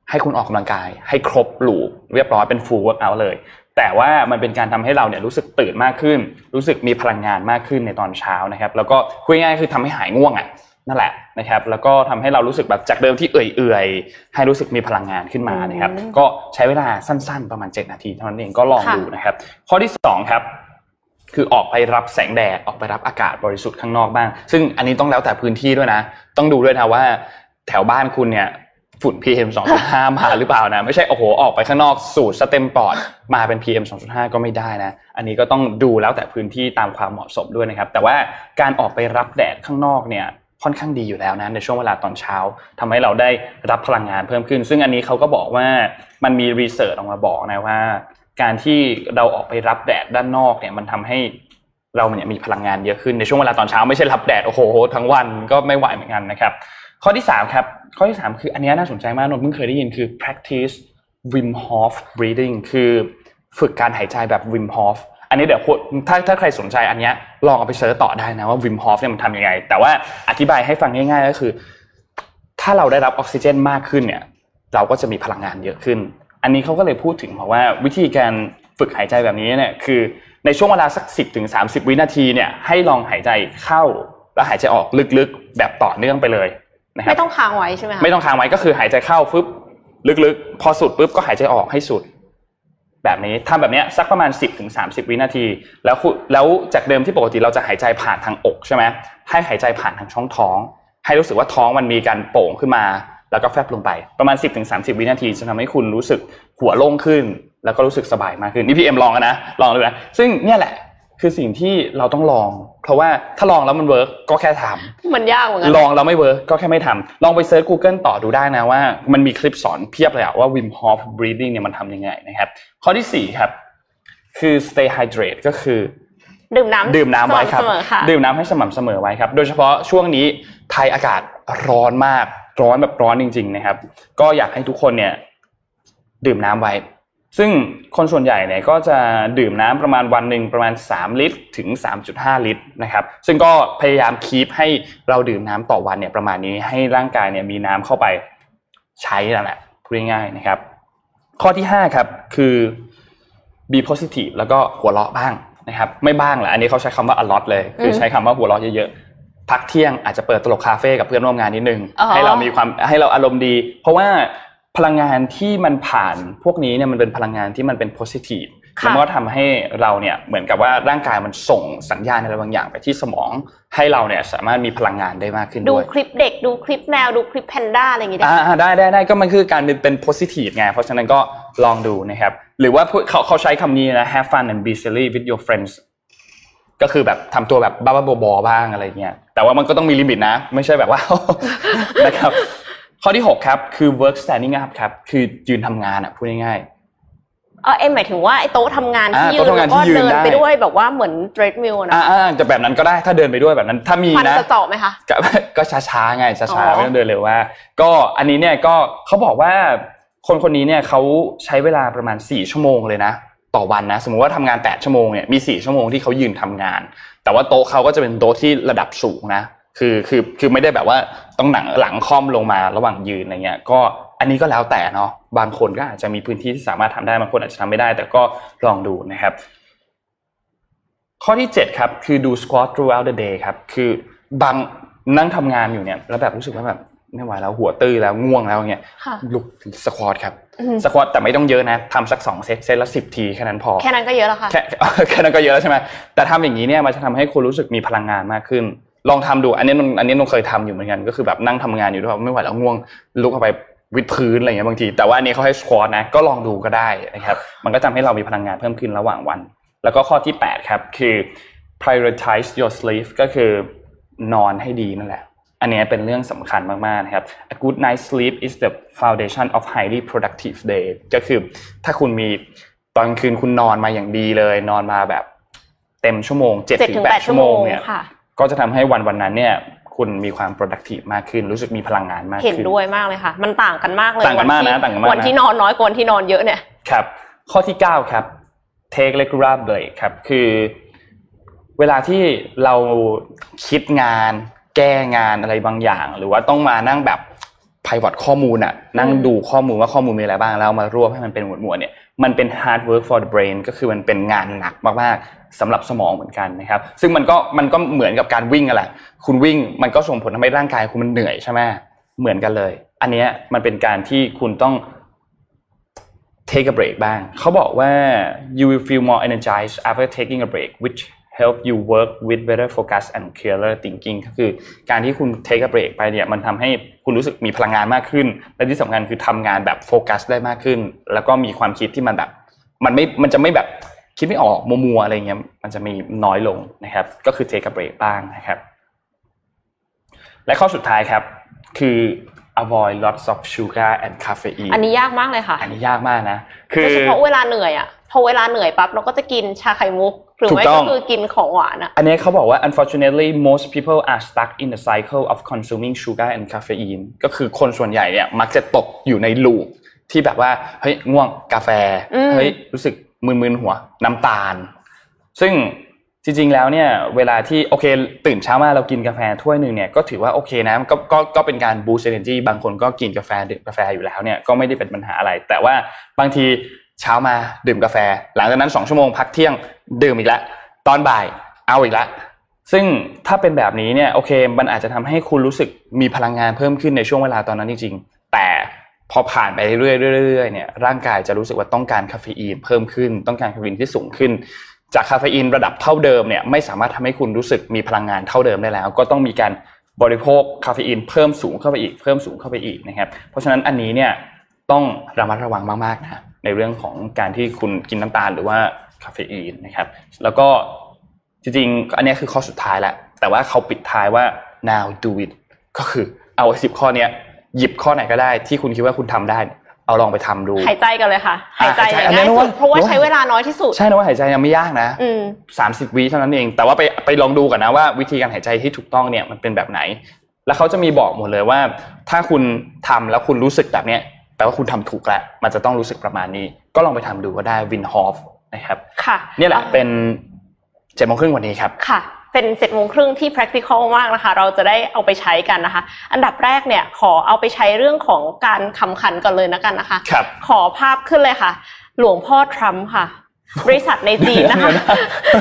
ให้คุณออกกำลังกาย ให้ครบหลูปเรียบร้อยเป็น full workout เลย แต่ว่ามันเป็นการทำให้เราเนี่ยรู้สึกตื่นมากขึ้น รู้สึกมีพลังงานมากขึ้นในตอนเช้านะครับ แล้วก็คุยง่ายๆคือทำให้หายง่วงอะนั่นแหละนะครับ แล้วก็ทำให้เรารู้สึกแบบจากเดิมที่เอื่อยๆ ให้รู้สึกมีพลังงานขึ้นมานะครับอืมก็ใช้เวลาสั้นๆ ประมาณ 7 นาทีเท่านั้นเองก็ลองค่ะดูนะครับ ข้อที่สองครับ คือออกไปรับแสงแดดออกไปรับอากาศบริสุทธิ์ข้างนอกบ้าง ซึ่งอันนี้ต้องแล้วแต่พื้นที่ด้วยนะ ต้องดูด้วยนะว่า แถวบ้านคุณเนี่ยฝุ่น PM 2.5 มาหรือเปล่านะ ไม่ใช่โอ้โหออกไปข้างนอกสูดสเต็มปอดมาเป็น PM 2.5 ก็ไม่ได้นะ อันนี้ก็ต้องดูแล้วแต่พื้นที่ตามความเหมาะสมด้วยนะครับ แต่ว่าการออกไปรับแดดข้างนอกเนี่ยค่อนข้างดีอยู่แล้วนะในช่วงเวลาตอนเช้าทำให้เราได้รับพลังงานเพิ่มขึ้น ซึ่งอันนี้เขาก็บอกว่ามันมีรีเสิร์ชออกมาบอกนะว่า การที่เราออกไปรับแดดด้านนอกเนี่ยมันทำให้เราเนี่ยมีพลังงานเยอะขึ้นในช่วงเวลาตอนเช้าไม่ใช่รับแดดโอ้โหทั้งวันก็ไม่ไหวเหมือนกันนะครับ ข้อที่สามครับข้อที่สามคืออันนี้น่าสนใจมากนนท์เพิ่งเคยได้ยินคือ practice Wim Hof breathing คือฝึกการหายใจแบบ Wim Hof อันนี้เดี๋ยวถ้าถ้าใครสนใจอันนี้ลองเอาไปเสิร์ชต่อได้นะว่า Wim Hof เนี่ยมันทำยังไง แต่ว่าอธิบายให้ฟังง่าย ๆ ก็คือ ถ้าเราได้รับออกซิเจนมากขึ้นเนี่ย เราก็จะมีพลังงานเยอะขึ้น อันนี้เขาก็เลยพูดถึงบอกว่าวิธีการฝึกหายใจแบบนี้เนี่ยคือในช่วงเวลาสัก 10ถึง30 วินาทีเนี่ยให้ลองหายใจเข้าแล้วหายใจออกลึกๆ แบบต่อเนื่องไปเลยนะครับไม่ต้องค้างไว้ใช่ไหมคะไม่ต้องค้างไว้ก็คือหายใจเข้าฟึบลึกๆ พอสุดปุ๊บก็หายใจออกให้สุด แบบนี้ทำแบบเนี้ยสักประมาณ 10ถึง30 วินาที แล้วคุณแล้วจากเดิมที่ปกติเราจะหายใจผ่านทางอกใช่ไหมให้หายใจผ่านทางช่องท้อง ให้รู้สึกว่าท้องมันมีการโป่งขึ้นมา แล้วก็แฟบลงไปประมาณ 10ถึง30 วินาทีจะทำให้คุณรู้สึกหัวโล่งขึ้น แล้วก็รู้สึกสบายมากขึ้นนี่พี่เอ็มลองแล้วนะลองเลยนะซึ่งเนี่ยแหละคือสิ่งที่เราต้องลอง เพราะว่าถ้าลองแล้วมัน work ก็แค่ทำมันยากเหมือนกันลองแล้วไม่ work ก็แค่ไม่ทำลองไปเซิร์ช Google ต่อดูได้นะว่า มันมีคลิปสอนเพียบเลยอะว่า Wim Hof breathing เนี่ยมันทำยังไงนะครับ ข้อที่สี่ครับ คือ stay hydrate ก็คือ ดื่มน้ำดื่มน้ำไว้ครับสม่ำเสมอค่ะดื่มน้ำให้สม่ำเสมอไว้ครับ โดยเฉพาะช่วงนี้ไทยอากาศร้อนมาก ร้อนแบบร้อนจริง ๆ นะครับ ก็อยากให้ทุกคนเนี่ยดื่มน้ำไว้ ซึ่งคนส่วนใหญ่เนี่ยก็จะดื่มน้ำประมาณวันหนึ่งประมาณ 3 ลิตร ถึง 3.5 ลิตรนะครับ ซึ่งก็พยายามคีปให้เราดื่มน้ำต่อวันเนี่ยประมาณนี้ให้ร่างกายเนี่ยมีน้ำเข้าไปใช้นั่นแหละพูดง่ายๆนะครับ ข้อที่5ครับคือ be positive แล้วก็หัวเราะบ้างนะครับ ไม่บ้างแหละอันนี้เขาใช้คำว่า a lot เลย คือใช้คำว่าหัวเราะเยอะๆ พักเที่ยงอาจจะเปิดตลกคาเฟ่กับเพื่อนร่วมงานนิดนึงอ๋อให้เรามีความให้เราอารมณ์ดี เพราะว่าพลังงานที่มันผ่านพวกนี้เนี่ยมันเป็นพลังงานที่มันเป็น positive ค่ะแล้วมันก็ทำให้เราเนี่ยเหมือนกับว่าร่างกายมันส่งสัญญาณอะไรบางอย่างไปที่สมอง ให้เราเนี่ยสามารถมีพลังงานได้มากขึ้นดูด้วยคลิปเด็กดูคลิปแมวดูคลิปแพนด้าอะไรอย่างเงี้ยได้ไหมอ่าได้ได้ได้ก็มันคือการเป็น positive ไงเพราะฉะนั้นก็ลองดูนะครับ หรือว่าพูดเขาเขาใช้คำนี้นะ have fun and be silly with your friends ก็คือแบบทำตัวแบบบ้าๆบอๆบ้างอะไรเงี้ยแต่ว่ามันก็ต้องมีลิมิตนะ ไม่ใช่แบบว่านะครับข้อที่ 6 ครับ คือ work standing up ครับ คือยืนทำงานอะพูดง่ายเออเอ็มหมายถึงว่าไอ้โต๊ะทำงานที่อ่ายืโต๊ะนทำงาแล้นวก็ที่ยืนเดินได้ไปด้วยแบบว่าเหมือนเทรดมิลๆนะอ่าอ่าจะแบบนั้นก็ได้ถ้าเดินไปด้วยแบบนั้น ถ้ามีฟันนะจะเจาะไหมคะก็ก็ช้าๆไงช้าอ๋ๆอไม่ต้องเดินเร็วว่า ก็อันนี้เนี่ยก็เขาบอกว่าคนคนนี้เนี่ยเขาใช้เวลาประมาณ 4 ชั่วโมงเลยนะ ต่อวันนะสมมุติว่าทำงาน 8 ชั่วโมงเนี่ยมี 4 ชั่วโมงที่เขายืนทำงาน แต่ว่าโต๊ะเขาก็จะเป็นโต๊ะที่ระดับสูงนะคือคือคือไม่ได้แบบว่าต้องหนังหลังค่อมลงมาระหว่างยืนอะไรเงี้ยก็อันนี้ก็แล้วแต่เนาะบางคนก็อาจจะมีพื้นที่ที่สามารถทำได้บางคนอาจจะทำไม่ได้ แต่ก็ลองดูนะครับ ข้อที่ 7 ครับ คือดู squat throughout the day ครับคือบางนั่งทำงานอยู่เนี่ยแล้วแบบรู้สึกว่าแบบ ไม่ไหวแล้วหัวตื้อแล้วง่วงแล้วเนี่ยค่ะลุกสควอตครับอืมสควอตแต่ไม่ต้องเยอะนะทำสัก2เซตเซตละสิบทีแค่นั้นพอแค่นั้นก็เยอะแล้วค่ะแค่แค่นั้นก็เยอะแล้วใช่ไหมแต่ทำอย่างนี้เนี่ยมันจะทำให้คุณรู้สึกมีพลังงานมากขึ้น ลองทำดูอันนี้นนอันนี้นนเคยทำอยู่เหมือนกันก็คือแบบนั่งทำงานอยู่ด้วยไม่ไหวแล้วง่วงลุกเข้าไปวิดพื้นอะไรเงี้ยบางที แต่ว่าอันนี้เขาให้สควอตนะก็ลองดูก็ได้นะครับมันก็ทำให้เรามีพลังงานเพิ่มขึ้นระหว่างวัน แล้วก็ข้อที่8ครับคือ prioritize your sleep ก็คือนอนให้ดีนั่นแหละ อันเนี้ยเป็นเรื่องสำคัญมากๆนะครับ a good night sleep is the foundation of highly productive day ก็คือถ้าคุณมีตอนคืนคุณนอนมาอย่างดีเลย นอนมาแบบเต็มชั่วโมง7เจ็ดถึถึงงแปด8ชั่ชั่ววโมโมงงเนี่ยค่ะก็จะทำให้วันวันนั้นเนี่ยคุณมีความ productive มากขึ้น รู้สึกมีพลังงานมากเห็นขึ้นด้วยมากเลยค่ะ มันต่างกันมากเลยต่างกันมากนะวัที่ต่างกันมากนะวันที่นอนน้อยกว่าวันที่นอนเยอะเนี่ยครับ ข้อที่ 9 ครับ take regular break ครับคือ เวลาที่เราคิดงาน แก้งานอะไรบางอย่าง หรือว่าต้องมานั่งแบบ pivot ข้อมูลอะนั่งดูข้อมูลว่าข้อมูลมีอะไรบ้างแล้วมารวบให้มันเป็นหมวดหมวดเนี่ยมันเป็น hard work for the brain ก็คือมันเป็นงานหนักมากๆสำหรับสมองเหมือนกันนะครับ ซึ่งมันก็มันก็เหมือนกับการวิ่งอะแหละคุณวิ่งมันก็ส่งผลทำให้ร่างกายคุณมันเหนื่อยใช่ไหมเหมือนกันเลย อันเนี้ยมันเป็นการที่คุณต้อง take a break บ้าง เขาบอกว่า you will feel more energized after taking a break which help you work with better focus and clearer thinking ก็คือการที่คุณ take a break ไปเนี่ยมันทำให้คุณรู้สึกมีพลังงานมากขึ้น และที่สำคัญคือทำงานแบบโฟกัสได้มากขึ้น แล้วก็มีความคิดที่มันแบบ มันไม่ มันจะไม่แบบคิดไม่ออกมัวๆอะไรเงี้ย มันจะมีน้อยลงนะครับ ก็คือ take a break บ้างนะครับ และข้อสุดท้ายครับคือ avoid lots of sugar and caffeine อันนี้ยากมากเลยค่ะ อันนี้ยากมากนะ คือโดยเฉพาะเวลาเหนื่อยอะ พอเวลาเหนื่อยปั๊บเราก็จะกินชาไข่มุก หรือถูกไม่ต้ก็องคือกินของหวานอะ อันนี้เขาบอกว่า unfortunately most people are stuck in the cycle of consuming sugar and caffeine ก็คือคนส่วนใหญ่เนี่ยมักจะตกอยู่ในลูปที่แบบว่าเฮ้ยง่วงกาแฟอืมเฮ้ยรู้สึกมึนๆหัวน้ำตาล ซึ่งจริงๆแล้วเนี่ยเวลาที่โอเคตื่นเช้ามาเรากินกาแฟถ้วยหนึ่งเนี่ยก็ถือว่าโอเคนะก็ก็ก็เป็นการ boost energy บางคนก็กินกาแฟดื่มกาแฟอยู่แล้วเนี่ยก็ไม่ได้เป็นปัญหาอะไร แต่ว่าบางที เช้ามาดื่มกาแฟ หลังจากนั้นสองชั่วโมงพักเที่ยงดื่มอีกแล้วตอนบ่ายเอาอีกแล้วซึ่งถ้าเป็นแบบนี้เนี่ยโอเค มันอาจจะทำให้คุณรู้สึกมีพลังงานเพิ่มขึ้นในช่วงเวลาตอนนั้นจริงๆ แต่พอผ่านไปเรื่อยๆเรื่อยๆเนี่ยร่างกายจะรู้สึกว่าต้องการคาเฟอีนเพิ่มขึ้น ต้องการคาเฟอีนที่สูงขึ้น จากคาเฟอีนระดับเท่าเดิมเนี่ยไม่สามารถทำให้คุณรู้สึกมีพลังงานเท่าเดิมได้แล้ว ก็ต้องมีการบริโภคคาเฟอีนเพิ่มสูงเข้าไปอีกเพิ่มสูงเข้าไปอีกนะครับเพราะฉะนั้นอันนี้เนี่ยต้องระมัดระวังมากๆนะ ในเรื่องของการที่คุณกินน้ำตาลหรือว่าคาเฟอีนนะครับ แล้วก็จริงๆอันนี้คือข้อสุดท้ายแล้วแต่ว่าเขาปิดท้ายว่า now do it ก็คือเอาสิบข้อเนี้ยหยิบข้อไหนก็ได้ที่คุณคิดว่าคุณทำได้ เอาลองไปทำดูหายใจกันเลยค่ะหายใจหายใจอย่างอันนี้ง่ายนึกสุว่าดเพราะว่านึกว่าใช้เวลาน้อยที่สุดใช่นะว่าหายใจยังไม่ยากนะอืมสามสิบวิเท่านั้นเอง แต่ว่าไปไปลองดูก่อนนะว่า วิธีการหายใจที่ถูกต้องเนี่ยมันเป็นแบบไหน แล้วเขาจะมีบอกหมดเลยว่า ถ้าคุณทำแล้วคุณรู้สึกแบบเนี้ย ลว่าคุณทำถูกแล้วมันจะต้องรู้สึกประมาณนี้ ก็ลองไปทำดูก็ได้วินฮอฟนะครับค่ะนี่แหละเป็นเจ็ดโมงครึ่งวันนี้ครับค่ะเป็นเจ็ดโมงครึ่งที่ practical มากนะคะ เราจะได้เอาไปใช้กันนะคะ อันดับแรกเนี่ยขอเอาไปใช้เรื่องของการคำขันก่อนเลยนะกันนะคะครับขอภาพขึ้นเลยค่ะ หลวงพ่อทรัมป์ค่ะ บริษัทในจีนนะคะ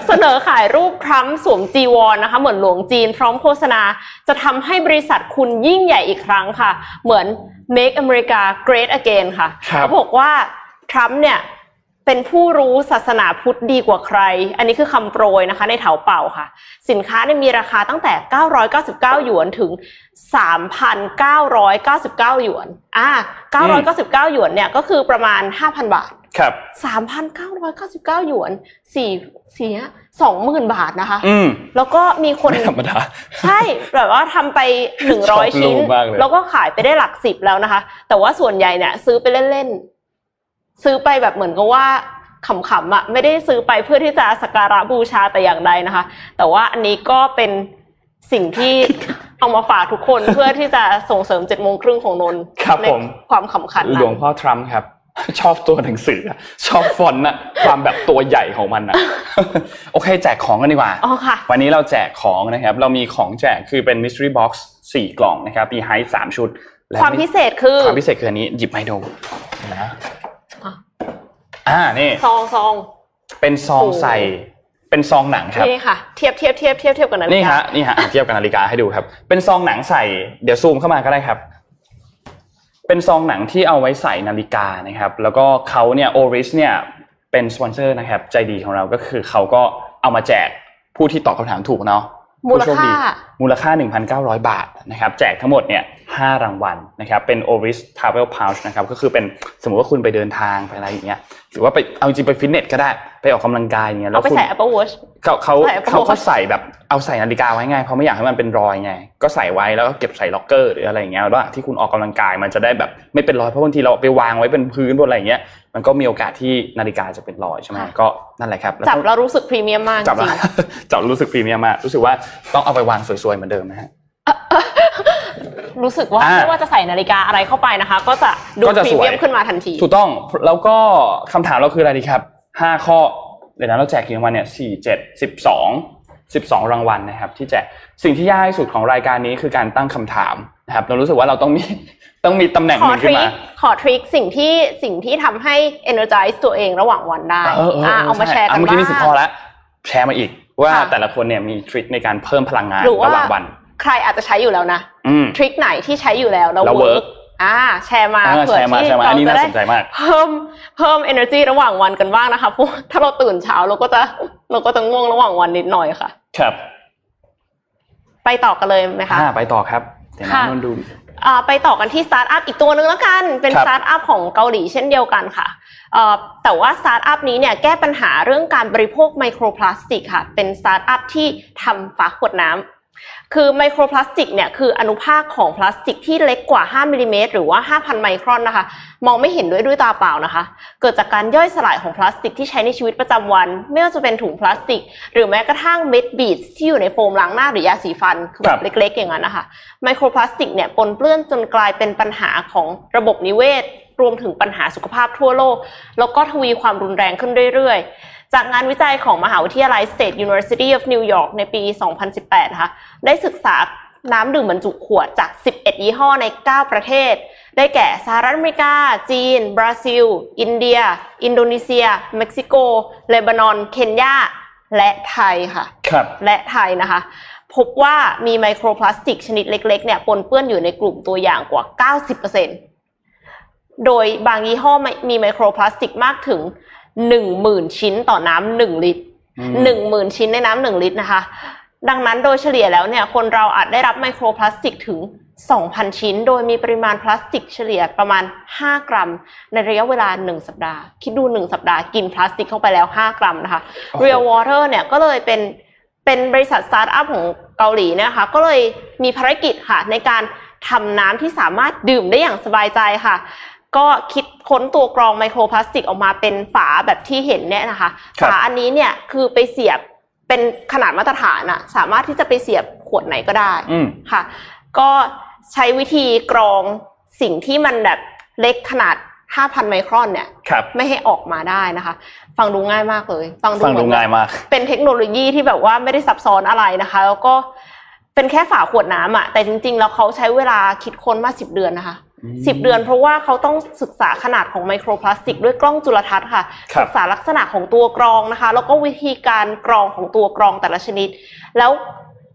เสนอขายรูปทรัมป์สวมจีวรนะคะ เหมือนหลวงจีนพร้อมโฆษณา จะทำให้บริษัทคุณยิ่งใหญ่อีกครั้งค่ะ เหมือน make America great again ค่ะครับเขาบอกว่าทรัมป์เนี่ยเป็นผู้รู้ศาสนาพุทธดีกว่าใคร อันนี้คือคำโปรยนะคะ ในเถาเป่าค่ะ สินค้าเนี่ยมีราคาตั้งแต่ 999 หยวนถึง 3,999 หยวน อ่า 999 หยวนเนี่ยก็คือประมาณ 5,000 บาท ครับ3,999หยวนสี่สี่สองหมื่นบาทนะคะ อืมแล้วก็มีคนไม่ธรรมดาใช่แบบว่าทำไปหนึ่งชร้ออยบชิ้นรูปมากเลยแล้วก็ขายไปได้หลักสิบแล้วนะคะ แต่ว่าส่วนใหญ่เนี่ย ซื้อไปเล่นๆ ซื้อไปแบบเหมือนกับว่าขำๆอะไม่ได้ซื้อไปเพื่อที่จะสักการะบูชาแต่อย่างใดนะคะ แต่ว่าอันนี้ก็เป็นสิ่งที่เอามาฝากทุกคนเพื่อที่จะส่งเสริมเจ็ดโมงครึ่งของนนท์ครับในผมความขำขันหลนั้วงนพ่อทรัมป์ครับ ชอบตัวหนังสืออะชอบฟอนต์อะความแบบตัวใหญ่ของมันอะโอเค แจกของกันดีกว่าอ๋อค่ะ วันนี้เราแจกของนะครับ เรามีของแจกคือเป็น mystery box 4กล่องนะครับมีไฮสามชุดและความพิเศษคือความพิเศษคืออันนี้หยิบมาให้ดูนะอะอ่านี่ซองซองเป็นซองโอ้ใส่เป็นซองหนังครับนี่ค่ะเทียบเทียบเทียบเทียบเทียบกับนาฬินี่กาฮะนี่ฮะอะเทียบกับนาฬิกาให้ดูครับ เป็นซองหนังใส่เดี๋ยวซูมเข้ามาก็ได้ครับ เป็นซองหนังที่เอาไว้ใส่นาฬิกานะครับ แล้วก็เขาเนี่ย Oris เนี่ยเป็นสปอนเซอร์นะครับใจดีของเราก็คือเขาก็เอามาแจกผู้ที่ตอบคำถามถูกเนาะ ผู้โชคดีมูลค่า มูลค่า 1,900 บาทนะครับแจกทั้งหมดเนี่ย5รางวัลนะครับเป็น Oris Travel Pouch นะครับก็คือเป็นสมมติว่าคุณไปเดินทางไปอะไรอย่างเงี้ยหรือว่าไปเอาจริงไปฟิตเนสก็ได้ ไปออกกำลังกายอย่างเงี้ยเอาไปคุณใส่ Apple Watch เขาเขาใส่ Apple Watch เขาก็ใส่แบบเอาใส่นาฬิกาไว้ไงเพราะไม่อยากให้มันเป็นรอยไงก็ใส่ไว้แล้วก็เก็บใส่ล็อกเกอร์หรืออะไรอย่างเงี้ยว่าที่คุณออกกำลังกายมันจะได้แบบไม่เป็นรอยเพราะบางทีเราไปวางไว้เป็นพื้นบนอะไรอย่างเงี้ย มันก็มีโอกาสที่นาฬิกาจะเป็นรอยใช่ไหมค่ะก็นั่นแหละครับจับแล้วรู้สึกพรีเมียมมากจจับริแล้วงจับรู้สึกพรีเมียมมากรู้สึกว่าต้องเอาไปวางสวยๆเหมือนเดิมนะฮะรู้สึกว่าอ่าไม่ว่าจะใส่นาฬิกาอะไรเข้าไปนะคะ ก็จะดูก็จะพรีสวยเมียมขึ้นมาทันที ถูกต้องแล้วก็คำถามเราคืออะไรดีครับห้าข้อเดี๋ยวนะเราแจกกี่รางวัลเนี่ยสี่เจ็ดสิบสองสิบสองรางวัลนะครับ ที่แจกสิ่งที่ยากที่สุดของรายการนี้คือการตั้งคำถาม นะครับเรารู้สึกว่าเราต้องมีต้องมีตำแหน่งขหอนึ่งทขึ้รินคมา ขอทริคสิ่งที่สิ่งที่ทำให้ energize ตัวเองระหว่างวันได้เออเอออ่าเอามาแชร์กันเมื่อบ้ากี้งมีสิบข้อแล้วแชร์มาอีกว่าค่ะแต่ละคนเนี่ยมีทริคในการเพิ่มพลังงานหรือว่าระหว่างวัน ใครอาจจะใช้อยู่แล้วนะอืมทริคไหนที่ใช้อยู่แล้วแล้วแล้วเวิร์ work กอ่าแชร์มาอ่าเผื่อแชร์มาที่แชร์มาอัเรานนี้น่าสนใจมากเราจะได้เพิ่มเพิ่ม energy ระหว่างวันกันบ้างนะคะเพราะว่าถ้าเราตื่นเช้าเราก็จะเราก็จะง่วงระหว่างวันนิดหน่อยค่ะ ครับ ไปต่อกันเลยไหมคะอ่าไปต่อครับ เดี๋ยวนะค่ะนนดูอ่าไปต่อกันที่สตาร์ทอัพอีกตัวหนึ่งแล้วกัน เป็นครับสตาร์ทอัพของเกาหลีเช่นเดียวกันค่ะเอ่อแต่ว่าสตาร์ทอัพนี้เนี่ยแก้ปัญหาเรื่องการบริโภคไมโครพลาสติกค่ะ เป็นสตาร์ทอัพที่ทำฝาขวดน้ำ คือไมโครพลาสติกเนี่ยคืออนุภาคของพลาสติกที่เล็กกว่า 5มิลลิเมตรหรือว่า 5,000 ไมครอนนะคะ มองไม่เห็นด้วยด้วยตาเปล่านะคะ เกิดจากการย่อยสลายของพลาสติกที่ใช้ในชีวิตประจำวัน ไม่ว่าจะเป็นถุงพลาสติก หรือแม้กระทั่งเม็ดบีดที่อยู่ในโฟมล้างหน้าหรือยาสีฟันคือแบบบเล็ก ๆ อย่างนั้นนะคะไมโครพลาสติกเนี่ยปนเปื้อนจนกลายเป็นปัญหาของระบบนิเวศ รวมถึงปัญหาสุขภาพทั่วโลก แล้วก็ทวีความรุนแรงขึ้นเรื่อยๆ จากงานวิจัยของมหาวิทยาลัย State University of New York ในปี 2018นะคะได้ศึกษาน้ำดื่มบรรจุขวดจาก 11 ยี่ห้อใน 9 ประเทศ ได้แก่สหรัฐอเมริกา จีน บราซิล อินเดีย อินโดนีเซีย เม็กซิโก เลบานอน เคนยา และไทยค่ะครับและไทยนะคะ พบว่ามีไมโครพลาสติกชนิดเล็กๆเนี่ยปนเปื้อนอยู่ในกลุ่มตัวอย่างกว่า 90% โดยบางยี่ห้อมีไมโครพลาสติกมากถึง10,000ชิ้นต่อน้ำหนึ่งลิตรอืมหนึ่งหมื่นชิ้นในน้ำหนึ่งลิตรนะคะ ดังนั้นโดยเฉลี่ยแล้วเนี่ยคนเราอาจได้รับไมโครพลาสติกถึง 2,000 ชิ้น โดยมีปริมาณพลาสติกเฉลี่ยประมาณ 5 กรัม ในระยะเวลา 1 สัปดาห์ คิดดู 1 สัปดาห์กินพลาสติกเข้าไปแล้ว 5 กรัมนะคะโอ้โห Real Water เนี่ยก็เลยเป็นเป็นบริษัทสตาร์ทอัพของเกาหลีเนี่ยนะคะก็เลยมีภารกิจค่ะในการทำน้ำที่สามารถดื่มได้อย่างสบายใจค่ะ ก็คิดค้นตัวกรองไมโครพลาสติกออกมาเป็นฝาแบบที่เห็นเนี่ยนะคะครับฝาอันนี้เนี่ยคือไปเสียบเป็นขนาดมาตรฐานอะสามารถที่จะไปเสียบขวดไหนก็ได้อืมค่ะ ก็ใช้วิธีกรองสิ่งที่มันแบบเล็กขนาด 5,000 ไมครอนเนี่ยครับไม่ให้ออกมาได้นะคะ ฟังดูง่ายมากเลย ฟังดูฟังดูเหมือนง่ายมาก เป็นเทคโนโลยีที่แบบว่าไม่ได้ซับซ้อนอะไรนะคะ แล้วก็เป็นแค่ฝาขวดน้ำอะแต่จริง ๆ แล้วเขาใช้เวลาคิดค้นมาสิบเดือนนะคะอืม สิบเดือนเพราะว่าเขาต้องศึกษาขนาดของไมโครพลาสติก ด้วยกล้องจุลทรรศน์ค่ะครับศึกษาลักษณะของตัวกรองนะคะ แล้วก็วิธีการกรองของตัวกรองแต่ละชนิด แล้ว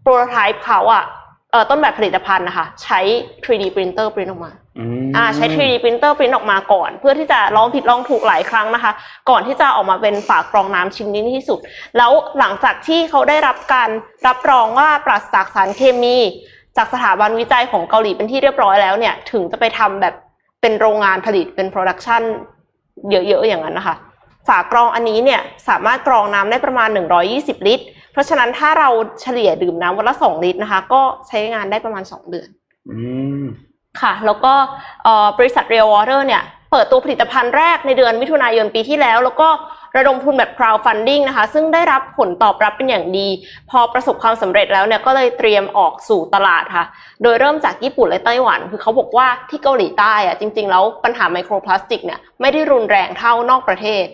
โปรโตไทป์เขาอะเอ่อต้นแบบผลิตภัณฑ์นะคะใช้ 3D printer print ออกมาอืมอ่าใช้ 3D printer print ออกมาก่อน เพื่อที่จะลองผิดลองถูกหลายครั้งนะคะ ก่อนที่จะออกมาเป็นฝากรองน้ำชิ้นนี้ที่สุด แล้วหลังจากที่เขาได้รับการรับรองว่าปราศจากสารเคมี จากสถาบันวิจัยของเกาหลีเป็นที่เรียบร้อยแล้วเนี่ย ถึงจะไปทำแบบเป็นโรงงานผลิตเป็น production เยอะๆอย่างนั้นนะคะ ฝากรองอันนี้เนี่ยสามารถกรองน้ำได้ประมาณ 120 ลิตร เพราะฉะนั้นถ้าเราเฉลี่ยดื่มน้ำวันละ 2 ลิตรนะคะ ก็ใช้งานได้ประมาณ 2 เดือนอืมค่ะ แล้วก็เอ่อบริษัท Real Water เนี่ย เปิดตัวผลิตภัณฑ์แรกในเดือนมิถุนายนปีที่แล้ว แล้วก็ ระดมทุนแบบ crowdfunding นะคะ ซึ่งได้รับผลตอบรับเป็นอย่างดี พอประสบความสำเร็จแล้วเนี่ยก็เลยเตรียมออกสู่ตลาดค่ะ โดยเริ่มจากญี่ปุ่นและไต้หวัน คือเขาบอกว่าที่เกาหลีใต้อะจริง ๆ แล้วปัญหาไมโครพลาสติกเนี่ยไม่ได้รุนแรงเท่านอกประเทศ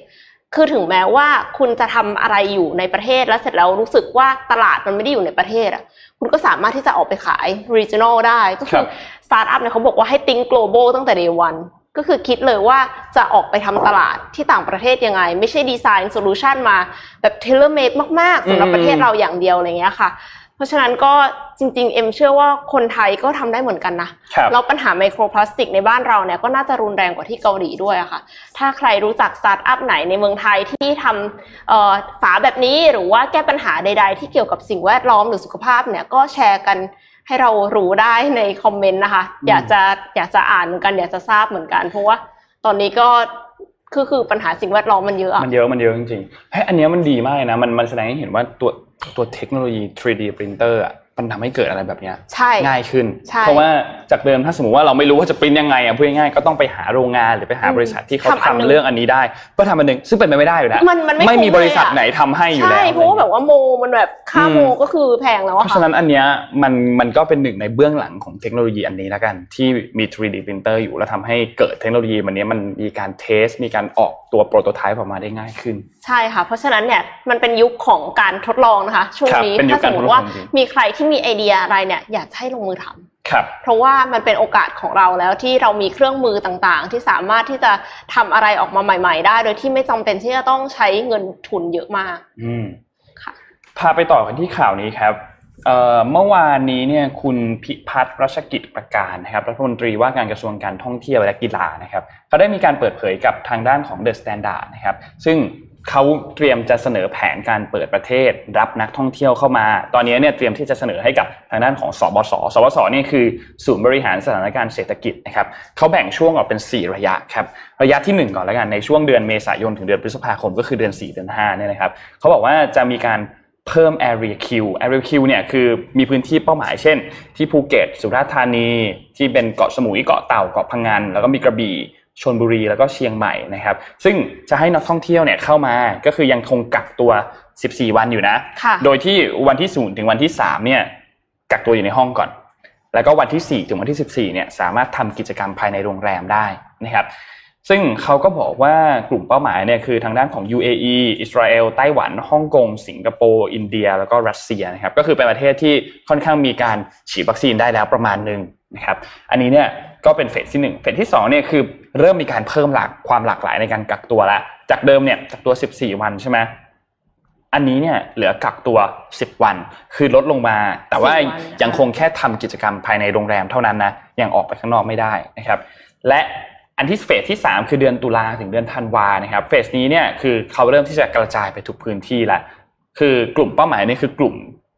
คือถึงแม้ว่าคุณจะทำอะไรอยู่ในประเทศแล้วเสร็จแล้วรู้สึกว่าตลาดมันไม่ได้อยู่ในประเทศอะคุณก็สามารถที่จะออกไปขาย regional ได้ก็คคืรับสตาร์ทอัพเนี่ยเขาบอกว่าให้ think global ตั้งแต่ day one ก็คือคิดเลยว่าจะออกไปทำตลาดที่ต่างประเทศยังไง ไม่ใช่ดีไซน์ solution มาแบบ tailor made มากๆสำหรับประเทศเราอย่างเดียวอะไรเงี้ยค่ะ เพราะฉะนั้นก็จริง ๆ เอ็มเชื่อว่าคนไทยก็ทำได้เหมือนกันนะครับแล้วปัญหาไมโครพลาสติกในบ้านเราเนี่ยก็น่าจะรุนแรงกว่าที่เกาหลีด้วยอะค่ะ ถ้าใครรู้จักสตาร์ทอัพไหนในเมืองไทยที่ทำเอ่อฝาแบบนี้หรือว่าแก้ปัญหาใด ๆ ที่เกี่ยวกับสิ่งแวดล้อมหรือสุขภาพเนี่ยก็แชร์กัน ให้เรารู้ได้ในคอมเมนต์นะคะอืมอยากจะอยากจะอ่านเหมือนกัน อยากจะทราบเหมือนกันเพราะว่าตอนนี้ก็คือคือปัญหาสิ่งแวดล้อมมันเยอะอะมันเยอะมันเยอะจริงๆเฮ้ยอันเนี้ยมันดีมากเลยนะมันมันแสดงให้เห็นว่าตัวตัวเทคโนโลยี 3D printer อะ มันทำให้เกิดอะไรแบบเนี้ยใช่ง่ายขึ้นใช่เพราะว่าจากเดิมถ้าสมมติว่าเราไม่รู้ว่าจะปริ้นยังไงอะพูดง่ายๆก็ต้องไปหาโรงงานหรือไปหาอืมบริษัทที่เขาทำอันหนึ่ทำงเรื่องอันนี้ได้ ก็ทำอันหนึ่งซึ่งเป็นไปไม่ได้อยู่แล้วมันมันไม่ไม่มีคุ้มบริษัทเลยอะไหนทำให้อยู่แล้วใช่เพราะว่าแบบว่าโมมันแบบค่าโมก็คือแพงแล้วเพอะราะค่ะฉะนั้นอันเนี้ยมันมันก็เป็นหนึ่งในเบื้องหลังของเทคโนโลยีอันนี้แล้วกันที่มี 3D printer อยู่แล้วทำให้เกิดเทคโนโลยีมันเนี้ยมันมีการเทส มีการออกตัวโปรโตไทป์ออกมาได้ง่ายขึ้น ใช่ค่ะเพราะฉะนั้นเนี่ยมันเป็นยุคของการทดลองนะคะช่วงนี้ครับเป็นยุคถ้าสมมติว่าการทดลองจริงมีใครที่มีไอเดียอะไรเนี่ยอยากจะให้ลงมือทำครับ เพราะว่ามันเป็นโอกาสของเราแล้วที่เรามีเครื่องมือต่างๆ ที่สามารถที่จะทำอะไรออกมาใหม่ ๆ ได้ โดยที่ไม่จำเป็นที่จะต้องใช้เงินทุนเยอะมาก อืมค่ะพาไปต่อกันที่ข่าวนี้ครับเอ่อเมื่อวานนี้เนี่ยคุณพิพัฒน์รัชกิจประการนะครับรัฐมนตรีว่าการกระทรวงการท่องเที่ยวและกีฬานะครับเขาได้มีการเปิดเผยกับทางด้านของ The Standard นะครับซึ่ง เขาเตรียมจะเสนอแผนการเปิดประเทศ รับนักท่องเที่ยวเข้ามา ตอนนี้เนี่ยเตรียมที่จะเสนอให้กับทางด้านของสบส สบสเนี่ยคือศูนย์บริหารสถานการณ์เศรษฐกิจนะครับเขาแบ่งช่วงออกเป็น 4 ระยะครับระยะที่ 1 ก่อนแล้วกันในช่วงเดือนเมษายนถึงเดือนพฤษภาคมก็คือเดือน 4 เดือน5เนี่ยนะครับเขาบอกว่าจะมีการเพิ่ม area Q area Q เนี่ยคือมีพื้นที่เป้าหมายเช่น ที่ภูเก็ตสุราษฎร์ธานีที่เป็นเกาะสมุยเกาะเต่าเกาะพังงานแล้วก็มีกระบี่ ชนบุรีแล้วก็เชียงใหม่นะครับ ซึ่งจะให้นักท่องเที่ยวเนี่ยเข้ามาก็คือยังคงกักตัว 14 วันอยู่นะค่ะโดยที่วันที่0ถึงวันที่3เนี่ยกักตัวอยู่ในห้องก่อน แล้วก็วันที่4ถึงวันที่ 14เนี่ยสามารถทำกิจกรรมภายในโรงแรมได้นะครับ ซึ่งเขาก็บอกว่ากลุ่มเป้าหมายเนี่ยคือทางด้านของ UAE อิสราเอลไต้หวันฮ่องกง สิงคโปร์อินเดีย แล้วก็รัสเซียนะครับก็คือเป็นประเทศที่ค่อนข้างมีการฉีดวัคซีนได้แล้วประมาณหนึ่งนะครับ อันนี้เนี่ย ก็เป็นเฟสที่หนึ่งเฟสที่สองเนี่ยคือเริ่มมีการเพิ่มหลากความหลากหลายในการกักตัวละจากเดิมเนี่ยกักตัว 14 วันใช่ไหมอันนี้เนี่ยเหลือกักตัว 10 วัน คือลดลงมา แต่ว่า10วันยังคงแค่ทำกิจกรรมภายในโรงแรมเท่านั้นนะยังออกไปข้างนอกไม่ได้นะครับ และอันที่เฟสที่ 3 คือเดือนตุลาถึงเดือนธันวานะครับเฟสนี้เนี่ยคือเขาเริ่มที่จะกระจายไปทุกพื้นที่ละคือกลุ่มเป้าหมายนี่คือกลุ่ม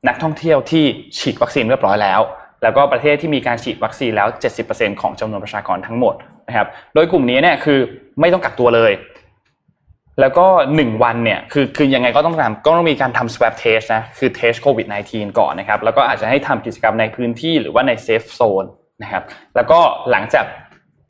นักท่องเที่ยวที่ฉีดวัคซีนเรียบร้อยแล้ว แล้วก็ประเทศที่มีการฉีดวัคซีนแล้ว 70%ของจำนวนประชากรทั้งหมดนะครับ โดยกลุ่มนี้เนี่ยคือไม่ต้องกักตัวเลย แล้วก็หนึ่งวันเนี่ยคือคือยังไงก็ต้องทำก็ต้องมีการทำ swab test นะคือ test covid 19ก่อนนะครับ แล้วก็อาจจะให้ทำกิจกรรมในพื้นที่หรือว่าใน safe zone นะครับ แล้วก็หลังจาก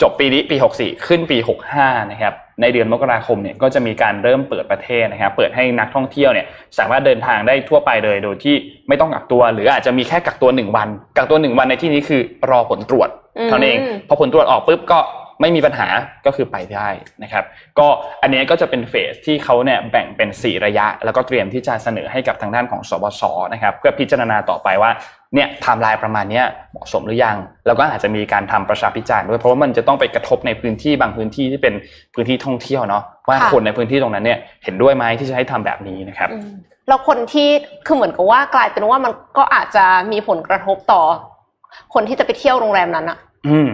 จบปีนี้ปี 64 ขึ้นปี 65 นะครับ ในเดือนมกราคมเนี่ยก็จะมีการเริ่มเปิดประเทศนะครับเปิดให้นักท่องเที่ยวเนี่ยสามารถเดินทางได้ทั่วไปเลยโดยที่ไม่ต้องกักตัว หรืออาจจะมีแค่กักตัว1วัน กักตัว1วันในที่นี้คือรอผลตรวจเท่านั้นเองอืมพอผลตรวจออกปุ๊บก็ไม่มีปัญหาก็คือไปได้นะครับ ก็อันนี้ก็จะเป็นเฟสที่เขาเนี่ยแบ่งเป็น 4 ระยะ แล้วก็เตรียมที่จะเสนอให้กับทางด้านของศบศนะครับ เพื่อพิจารณาต่อไปว่า เนี่ยไทม์ไลน์ประมาณนี้เหมาะสมหรือยัง แล้วก็อาจจะมีการทำประชาพิจารณ์ด้วยเพราะว่ามันจะต้องไปกระทบในพื้นที่บางพื้นที่ที่เป็นพื้นที่ท่องเที่ยวเนาะว่าคนในพื้นที่ตรงนั้นเนี่ยเห็นด้วยไหมที่จะให้ทำแบบนี้นะครับแล้วคนที่คือเหมือนกับว่ากลายเป็นว่ามันก็อาจจะมีผลกระทบต่อ คนที่จะไปเที่ยวโรงแรมนั้นอะ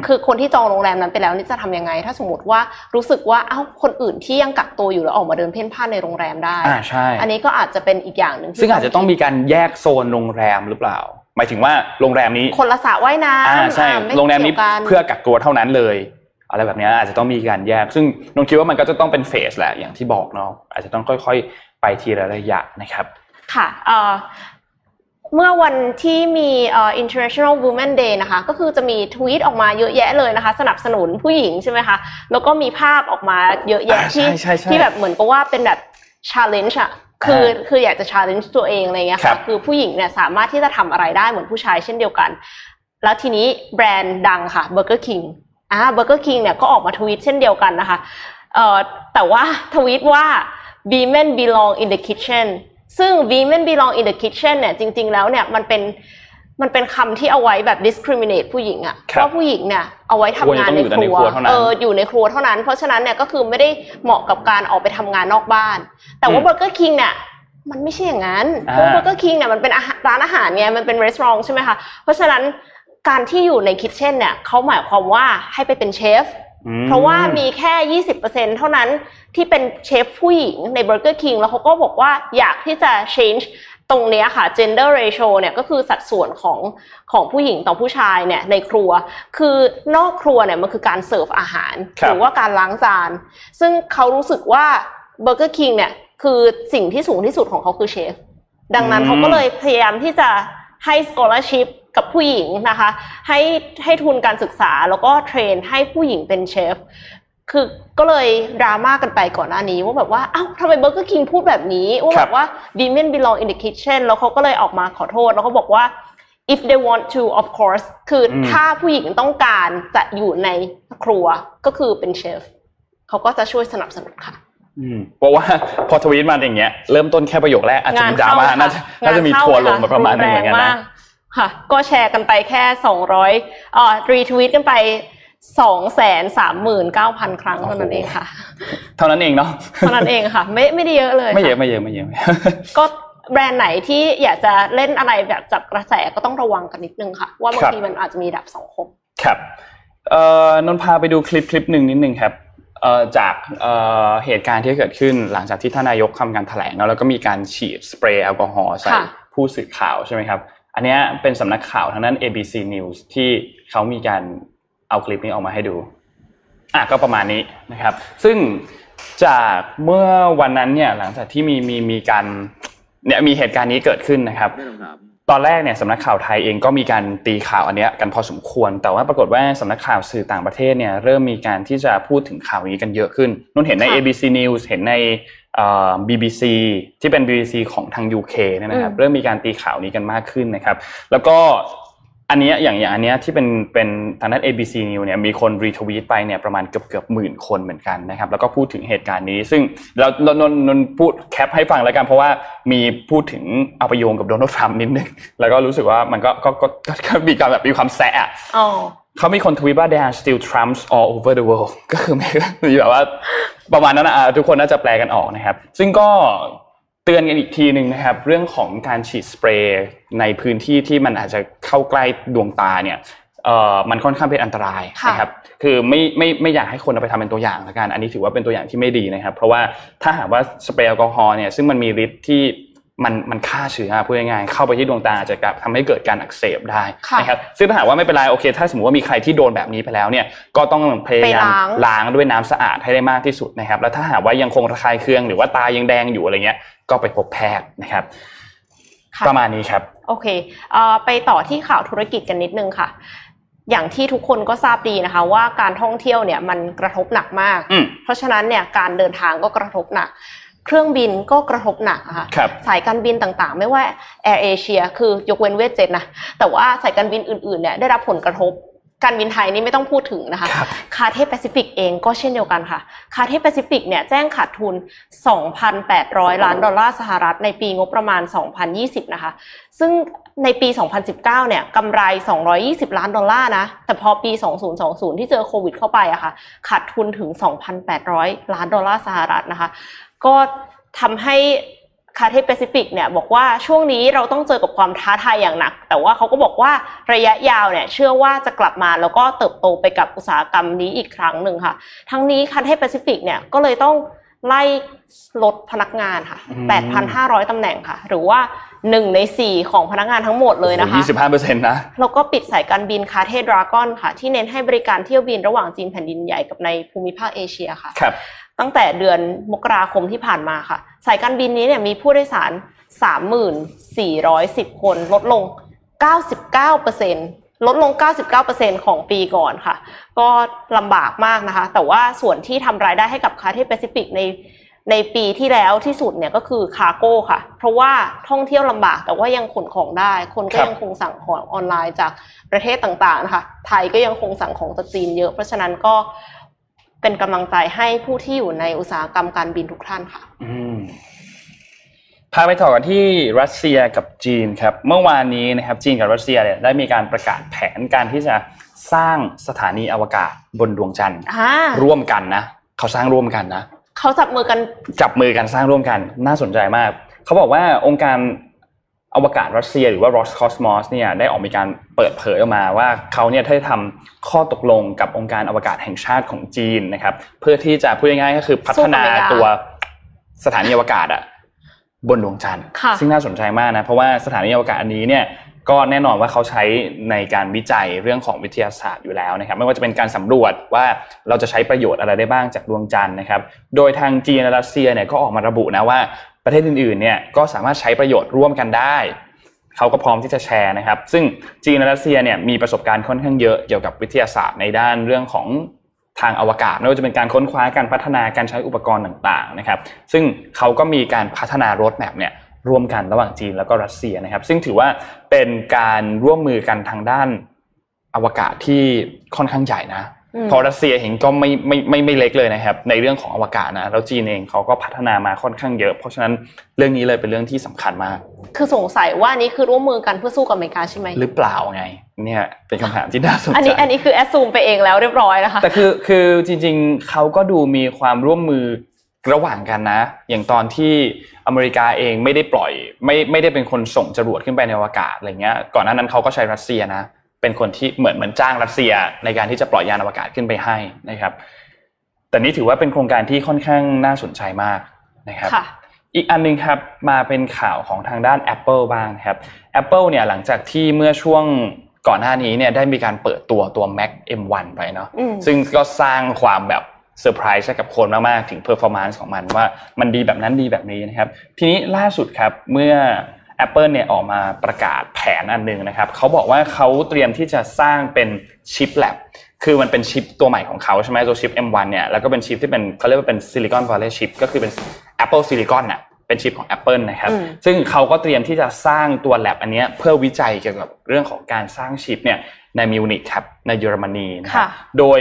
คือคนที่จองโรงแรมนั้นไปแล้วนี่จะทำยังไง ถ้าสมมติว่ารู้สึกว่าเอ้าคนอื่นที่ยังกักตัวอยู่แล้วออกมาเดินเพ่นพ่านในโรงแรมได้อ่าใช่อันนี้ก็อาจจะเป็นอีกอย่างหนึ่งซึ่งอาจจะต้องมีการแยกโซนโรงแรมหรือเปล่า หมายถึงว่าโรงแรมนี้คนละสระว่ายน้ำอ่าใช่อ่าไโรงแรมนี้กี่ยวกันเพื่อกักตัวเท่านั้นเลยอะไรแบบนี้อาจจะต้องมีการแยก ซึ่งนนคิดว่ามันก็จะต้องเป็นเฟสแหละอย่างที่บอกเนาะอาจจะต้องค่อย ๆ ไปทีละระยะนะครับ ค่ะ เอ่อเมื่อวันที่มีเอ่อ International Women Day นะคะ ก็คือจะมีทวีตออกมาเยอะแยะเลยนะคะ สนับสนุนผู้หญิงใช่ไหมคะ แล้วก็มีภาพออกมาเยอะแยะอ่าที่ใช่ใช่ใช่ที่แบบเหมือนกับว่าเป็นแบบ challenge อะคือคืออยากจะ challenge ตัวเองอะไรเงี้ยครัค่ะบคือผู้หญิงเนี่ยสามารถที่จะทำอะไรได้เหมือนผู้ชายเช่นเดียวกัน แล้วทีนี้แบรนด์ดังค่ะ Burger King อ่า Burger King เนี่ยก็ออกมาทวีตเช่นเดียวกันนะคะเอ่อแต่ว่าทวีตว่า women belong in the kitchen ซึ่ง women belong in the kitchen เนี่ยจริง ๆ แล้วเนี่ยมันเป็นมันเป็นคำที่เอาไว้แบบ discriminate ผู้หญิงอะครับว่าผู้หญิงเนี่ยเอาไว้ทำงานในควรจะต้องอยู่แต่ในครัวครัวเท่านั้นเอออยู่ในครัวเท่านั้น เพราะฉะนั้นเนี่ยก็คือไม่ได้เหมาะกับการออกไปทำงานนอกบ้าน แต่ว่าอืม Burger King เนี่ยมันไม่ใช่อย่างนั้นเพอ่าราะ Burger King เนี่ยมันเป็นอาหารร้านอาหารไงมันเป็นรีสอร์ทใช่ไหมคะเพราะฉะนั้นการที่อยู่ในคิทเช่นเนี่ยเขาหมายความว่าให้ไปเป็นเชฟอืม เพราะว่ามีแค่ 20%เท่านั้นที่เป็นเชฟผู้หญิงใน Burger King แล้วเขาก็บอกว่าอยากที่จะ change ตรงเนี้ยค่ะ gender ratio เนี่ยก็คือสัดส่วนของของผู้หญิงต่อผู้ชายเนี่ยในครัว คือนอกครัวเนี่ยมันคือการเสิร์ฟอาหารครับหรือว่าการล้างจาน ซึ่งเขารู้สึกว่า Burger King เนี่ยคือสิ่งที่สูงที่สุดของเขาคือเชฟ ดังนั้นเขาก็เลยพยายามที่จะให้ scholarship กับผู้หญิงนะคะ ให้ให้ทุนการศึกษาแล้วก็เทรนให้ผู้หญิงเป็นเชฟคือก็เลยดราม่ากันไปก่อนหน้านี้ว่าแบบว่าอ้าวทำไมเบอร์เกอร์คิงพูดแบบนี้ ว่าแบบว่า women belong in the kitchen แล้วเขาก็เลยออกมาขอโทษ แล้วก็บอกว่า if they want to of course คืออมถ้าผู้หญิงต้องการจะอยู่ในครัวก็คือเป็นเชฟเขาก็จะช่วยสนับสนุนค่ะอืมเพราะว่าพอทวีตมาอย่างเงี้ยเริ่มต้นแค่ประโยคแรกอาจจะมีดราม่าน่าจะน่าจะมีทัวร์ลงมาประมาณนึงเหมือนกันนะ ค่ะ ก็แชร์กันไปแค่สองร้อยเอ่อรีทวีตกันไปสองแสนสามหมื่นเก้าพันครั้งเท่านั้นเองค่ะ เท่านั้นเองเนาะเท่านั้นเองค่ะ ไม่ไม่ได้เยอะเลยไม่เยอะค่ไม่เยอะไม่เยอะไม่เยอะก็แบรนด์ไหนที่อยากจะเล่นอะไรแบบจับกระแสก็ต้องระวังกันนิดนึงค่ะ ว่าบางครับทีมันอาจจะมีดับสังคมครับเอ่อนนท์พาไปดูคลิปคลิปหนึ่งนิดนึงครับเอ่อจากเอ่อเหตุการณ์ที่เกิดขึ้นหลังจากที่ท่านนายกทำการแถลงแล้วแล้วก็มีการฉีดสเปรย์แอลกอฮอล์ใส่ค่ะผู้สื่อข่าวใช่ไหมครับ อันเนี้ยเป็นสำนักข่าวทางด้าน ABC News ที่เขามีการเอาคลิปนี้ออกมาให้ดูอะก็ประมาณนี้นะครับ ซึ่งจากเมื่อวันนั้นเนี่ยหลังจากที่มีมีมีการเนี่ยมีเหตุการณ์นี้เกิดขึ้นนะครับ ตอนแรกเนี่ยสำนักข่าวไทยเองก็มีการตีข่าวอันเนี้ยกันพอสมควร แต่ว่าปรากฏว่าสำนักข่าวสื่อต่างประเทศเนี่ยเริ่มมีการที่จะพูดถึงข่าวนี้กันเยอะขึ้นนุ่นเห็นในค่ะ ABC News เห็นในเอ่อ BBC ที่เป็น BBC ของทาง UK เนี่ยนะครับอืมเริ่มมีการตีข่าวนี้กันมากขึ้นนะครับ แล้วก็อันเนี้ยอย่างอย่างอันเนี้ยที่เป็นเป็นทางด้าน ABC News เนี่ยมีคนรีทวีตไปเนี่ยประมาณเกือบเกือบหมื่นคนเหมือนกันนะครับ แล้วก็พูดถึงเหตุการณ์นี้ ซึ่งเรานนนนนพูดแคปให้ฟังแล้วกันเพราะว่ามีพูดถึงเอาไปโยงกับโดนัลด์ทรัมป์นิดนึงแล้วก็รู้สึกว่ามันก็ก็ก็ก็ก็มีการแบบมีความแสะอะอ๋อ เขามีคนทวีตว่า there are still Trumps all over the world ก็คือไม่มีแบบว่าประมาณนั้นนะอะทุกคนน่าจะแปลกันออกนะครับ ซึ่งก็เตือนกันอีกทีหนึ่งนะครับ เรื่องของการฉีดสเปรย์ในพื้นที่ที่มันอาจจะเข้าใกล้ดวงตาเนี่ยเอ่อมันค่อนข้างเป็นอันตรายค่ะนะครับ คือไม่ไม่ไม่อยากให้คนเอาไปทำเป็นตัวอย่างละกัน อันนี้ถือว่าเป็นตัวอย่างที่ไม่ดีนะครับ เพราะว่าถ้าหากว่าสเปรย์แอลกอฮอล์เนี่ยซึ่งมันมีฤทธิ์ที่ มันมันฆ่าเชื้อพูดง่ายๆเข้าไปที่ดวงตาอาจจะทำให้เกิดการอักเสบได้ค่ะนะครับซึ่งถ้าหากว่าไม่เป็นไรโอเค ถ้าสมมติว่ามีใครที่โดนแบบนี้ไปแล้วเนี่ยก็ต้องพยายามไปล้างล้างด้วยน้ำสะอาดให้ได้มากที่สุดนะครับ แล้วถ้าหากว่ายังคงระคายเคืองหรือว่าตายังแดงอยู่อะไรเงี้ยก็ไปพบแพทย์นะครับค่ะประมาณนี้ครับโอเคเอ่อไปต่อที่ข่าวธุรกิจกันนิดนึงค่ะ อย่างที่ทุกคนก็ทราบดีนะคะ ว่าการท่องเที่ยวเนี่ยมันกระทบหนักมากอืมเพราะฉะนั้นเนี่ยการเดินทางก็กระทบหนัก เครื่องบินก็กระทบหนักอะค่ะครับสายการบินต่างๆ ไม่ว่า Air Asia คือยกเว้น Vietjet นะแต่ว่าสายการบินอื่นๆเนี่ยได้รับผลกระทบการบินไทยนี่ไม่ต้องพูดถึงนะคะครับ Cathay Pacific เองก็เช่นเดียวกันค่ะ Cathay Pacific เนี่ยแจ้งขาดทุน 2,800 ล้านดอลลาร์สหรัฐในปีงบประมาณ 2020 นะคะ ซึ่งในปี 2019 เนี่ยกำไร 220 ล้านดอลลาร์นะ แต่พอปี 2020 ที่เจอโควิดเข้าไปอะค่ะ ขาดทุนถึง 2,800 ล้านดอลลาร์สหรัฐนะคะ ก็ทำให้ Cathay Pacific เนี่ยบอกว่าช่วงนี้เราต้องเจอกับความท้าทายอย่างหนัก แต่ว่าเขาก็บอกว่าระยะยาวเนี่ยเชื่อว่าจะกลับมาแล้วก็เติบโตไปกับอุตสาหกรรมนี้อีกครั้งหนึ่งค่ะ ทั้งนี้ Cathay Pacific เนี่ยก็เลยต้องไล่ลดพนักงานค่ะอืม8,500 ตำแหน่งค่ะ หรือว่าหนึ่งในสี่ของพนักงานทั้งหมดเลยนะคะยี่สิบห้าเปอร์เซ็นต์นะ แล้วก็ปิดสายการบิน Cathay Dragon ค่ะ ที่เน้นให้บริการเที่ยวบินระหว่างจีนแผ่นดินใหญ่กับในภูมิภาคเอเชียค่ะครับ ตั้งแต่เดือนมกราคมที่ผ่านมาค่ะ สายการบินนี้เนี่ยมีผู้โดยสาร 3,410 คนลดลง 99%ลดลง 99%ของปีก่อนค่ะ ก็ลำบากมากนะคะ แต่ว่าส่วนที่ทำรายได้ให้กับ Cathay Pacific ในในปีที่แล้วที่สุดเนี่ยก็คือ cargo ค่ะ เพราะว่าท่องเที่ยวลำบากแต่ว่ายังขนของได้ คนก็ยังคงสั่งของออนไลน์จากประเทศต่างๆนะคะไทยก็ยังคงสั่งของจากจีนเยอะ เพราะฉะนั้นก็ เป็นกำลังใจให้ผู้ที่อยู่ในอุตสาหกรรมการบินทุกท่านค่ะอืมพาไปต่อกันที่รัสเซียกับจีนครับ เมื่อวานนี้นะครับจีนกับรัสเซียเนี่ยได้มีการประกาศแผนการที่จะสร้างสถานีอวกาศบนดวงจันทร์อ่าร่วมกันนะเขาสร้างร่วมกันนะเขาจับมือกันจับมือกันสร้างร่วมกัน น่าสนใจมาก เขาบอกว่าองค์การ อวกาศรัสเซียหรือว่า Roscosmos เนี่ยได้ออกมีการเปิดเผยออกมาว่าเขาเนี่ยได้ทำข้อตกลงกับองค์การอวกาศแห่งชาติของจีนนะครับ เพื่อที่จะพูดง่ายๆก็คือพัฒนาตัวสถานีอวกาศอะบนดวงจันทร์ซึ่งน่าสนใจมากนะเพราะว่าสถานีอวกาศอันนี้เนี่ยก็แน่นอนว่าเขาใช้ในการวิจัยเรื่องของวิทยาศาสตร์อยู่แล้วนะครับ ไม่ว่าจะเป็นการสำรวจว่าเราจะใช้ประโยชน์อะไรได้บ้างจากดวงจันทร์นะครับ โดยทางจีนและรัสเซียเนี่ยก็ออกมาระบุนะว่า ประเทศอื่นๆเนี่ยก็สามารถใช้ประโยชน์ร่วมกันได้เขาก็พร้อมที่จะแชร์นะครับ ซึ่งจีนและรัสเซียเนี่ยมีประสบการณ์ค่อนข้างเยอะเกี่ยวกับวิทยาศาสตร์ในด้านเรื่องของทางอวกาศไม่ว่าจะเป็นการค้นคว้าการพัฒนาการใช้อุปกรณ์ต่างๆนะครับ ซึ่งเขาก็มีการพัฒนารถแมพเนี่ยร่วมกันระหว่างจีนแล้วก็รัสเซียนะครับ ซึ่งถือว่าเป็นการร่วมมือกันทางด้านอวกาศที่ค่อนข้างใหญ่นะ อืมเพอรัสเซียเห็นก็ไม่ไม่ไม่ไม่เล็กเลยนะครับ ในเรื่องของอวกาศนะแล้วจีนเองเขาก็พัฒนามาค่อนข้างเยอะ เพราะฉะนั้นเรื่องนี้เลยเป็นเรื่องที่สำคัญมาก คือสงสัยว่านี่คือร่วมมือกันเพื่อสู้กับอเมริกาใช่ไหมหรือเปล่าไงเนี่ยเป็นคำถามที่น่าสนใจอันนี้อันนี้คือแอดซูมไปเองแล้วเรียบร้อยนะคะแต่คือคือจริง ๆเขาก็ดูมีความร่วมมือระหว่างกันนะ อย่างตอนที่อเมริกาเองไม่ได้ปล่อย ไม่ไม่ได้เป็นคนส่งจรวดขึ้นไปในอวกาศอะไรเงี้ยก่อนหน้านั้นเขาก็ใช้รัสเซียนะ เป็นคนที่เหมือนเหมือนจ้างรัสเซียในการที่จะปล่อยยานอวกาศขึ้นไปให้นะครับ แต่นี่ถือว่าเป็นโครงการที่ค่อนข้างน่าสนใจมากนะครับค่ะอีกอันหนึงครับมาเป็นข่าวของทางด้าน Apple บ้างครับ Apple เนี่ยหลังจากที่เมื่อช่วงก่อนหน้านี้เนี่ยได้มีการเปิดตัวตัว Mac M1 ไปเนาะอืมซึ่งก็สร้างความแบบเซอร์ไพรส์ให้กับคนมาก ๆ ถึง performance ของมันว่ามันดีแบบนั้นดีแบบนี้นะครับ ทีนี้ล่าสุดครับเมื่อ Apple เนี่ยออกมาประกาศแผนอันหนึ่งนะครับเขาบอกว่าเขาเตรียมที่จะสร้างเป็นชิปแลบคือมันเป็นชิปตัวใหม่ของเขาใช่ไหมตัวชิป M1 เนี่ยแล้วก็เป็นชิปที่เป็นเขาเรียกว่าเป็น Silicon Valley chip ก็คือเป็น Apple Silicon น่ะเป็นชิปของ Apple นะครับอืมซึ่งเขาก็เตรียมที่จะสร้างตัวแลบอันเนี้ยเพื่อวิจัยเกี่ยวกับเรื่องของการสร้างชิปเนี่ยในมิวนิกครับในเยอรมนีนะครับค่ะโดย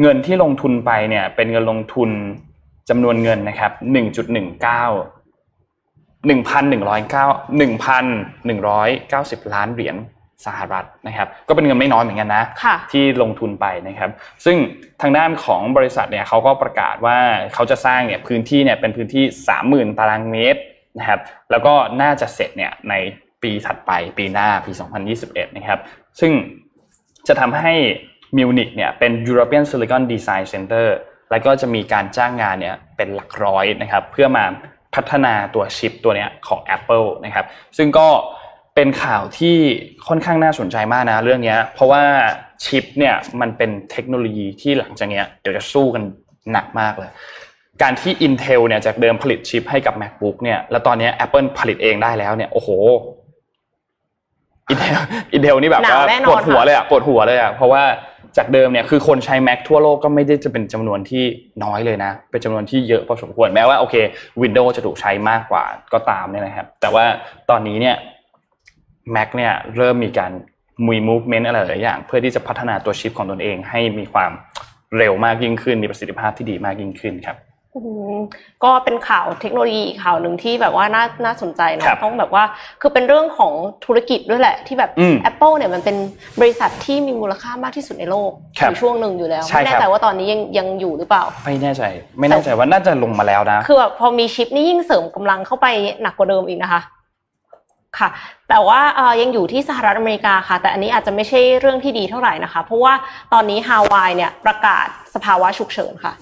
เงินที่ลงทุนไปเนี่ยเป็นเงินลงทุนจำนวนเงินนะครับ1.19 1,109 1,190 ล้านเหรียญสหรัฐนะครับ ก็เป็นเงินไม่น้อยเหมือนกันนะค่ะที่ลงทุนไปนะครับ ซึ่งทางด้านของบริษัทเนี่ยเขาก็ประกาศว่าเขาจะสร้างเนี่ยพื้นที่เนี่ยเป็นพื้นที่ 30,000 ตารางเมตรนะครับ แล้วก็น่าจะเสร็จเนี่ยในปีถัดไปปีหน้าปี 2021 นะครับ ซึ่งจะทำให้มิวนิกเนี่ยเป็น European Silicon Design Center แล้วก็จะมีการจ้างงานเนี่ยเป็นหลักร้อยนะครับ เพื่อมา พัฒนาตัวชิปตัวเนี้ยของ Apple นะครับ ซึ่งก็เป็นข่าวที่ค่อนข้างน่าสนใจมากนะเรื่องเนี้ยเพราะว่าชิปเนี่ยมันเป็นเทคโนโลยีที่หลังจากเนี้ยเดี๋ยวจะสู้กันหนักมากเลย การที่ Intel เนี่ยจากเดิมผลิตชิปให้กับ MacBook เนี่ยแล้วตอนเนี้ย Apple ผลิตเองได้แล้วเนี่ยโอ้โห Intel Intel นี่แบบหนักว่าแน่นอนปวดหัวค่ะเลยอะปวดหัวเลยอะเพราะว่า จากเดิมเนี่ยคือคนใช้ Mac ทั่วโลกก็ไม่ได้จะเป็นจำนวนที่น้อยเลยนะ เป็นจำนวนที่เยอะพอสมควรแม้ว่าโอเค Windows จะถูกใช้มากกว่าก็ตามเนี่ยนะครับ แต่ว่าตอนนี้เนี่ย Mac เนี่ยเริ่มมีการมี movement อะไรหลายอย่าง เพื่อที่จะพัฒนาตัวชิปของตนเองให้มีความเร็วมากยิ่งขึ้น มีประสิทธิภาพที่ดีมากยิ่งขึ้นครับ ก็เป็นข่าวเทคโนโลยีข่าวหนึ่งที่แบบว่าน่าน่าสนใจนะต้องแบบว่าคือเป็นเรื่องของธุรกิจด้วยแหละ ที่แบบ Apple เนี่ยมันเป็นบริษัทที่มีมูลค่ามากที่สุดในโลกในช่วงหนึ่งอยู่แล้วไม่แน่ใจว่าตอนนี้ยังยังอยู่หรือเปล่า ไม่แน่ใจ ไม่แน่ใจว่าน่าจะลงมาแล้วนะ คือแบบพอมีชิปนี่ยิ่งเสริมกำลังเข้าไปหนักกว่าเดิมอีกนะคะค่ะแต่ว่ายังอยู่ที่สหรัฐอเมริกาค่ะ แต่อันนี้อาจจะไม่ใช่เรื่องที่ดีเท่าไหร่นะคะ เพราะว่าตอนนี้ฮาวายเนี่ยประกาศสภาวะฉุกเฉินค่ะ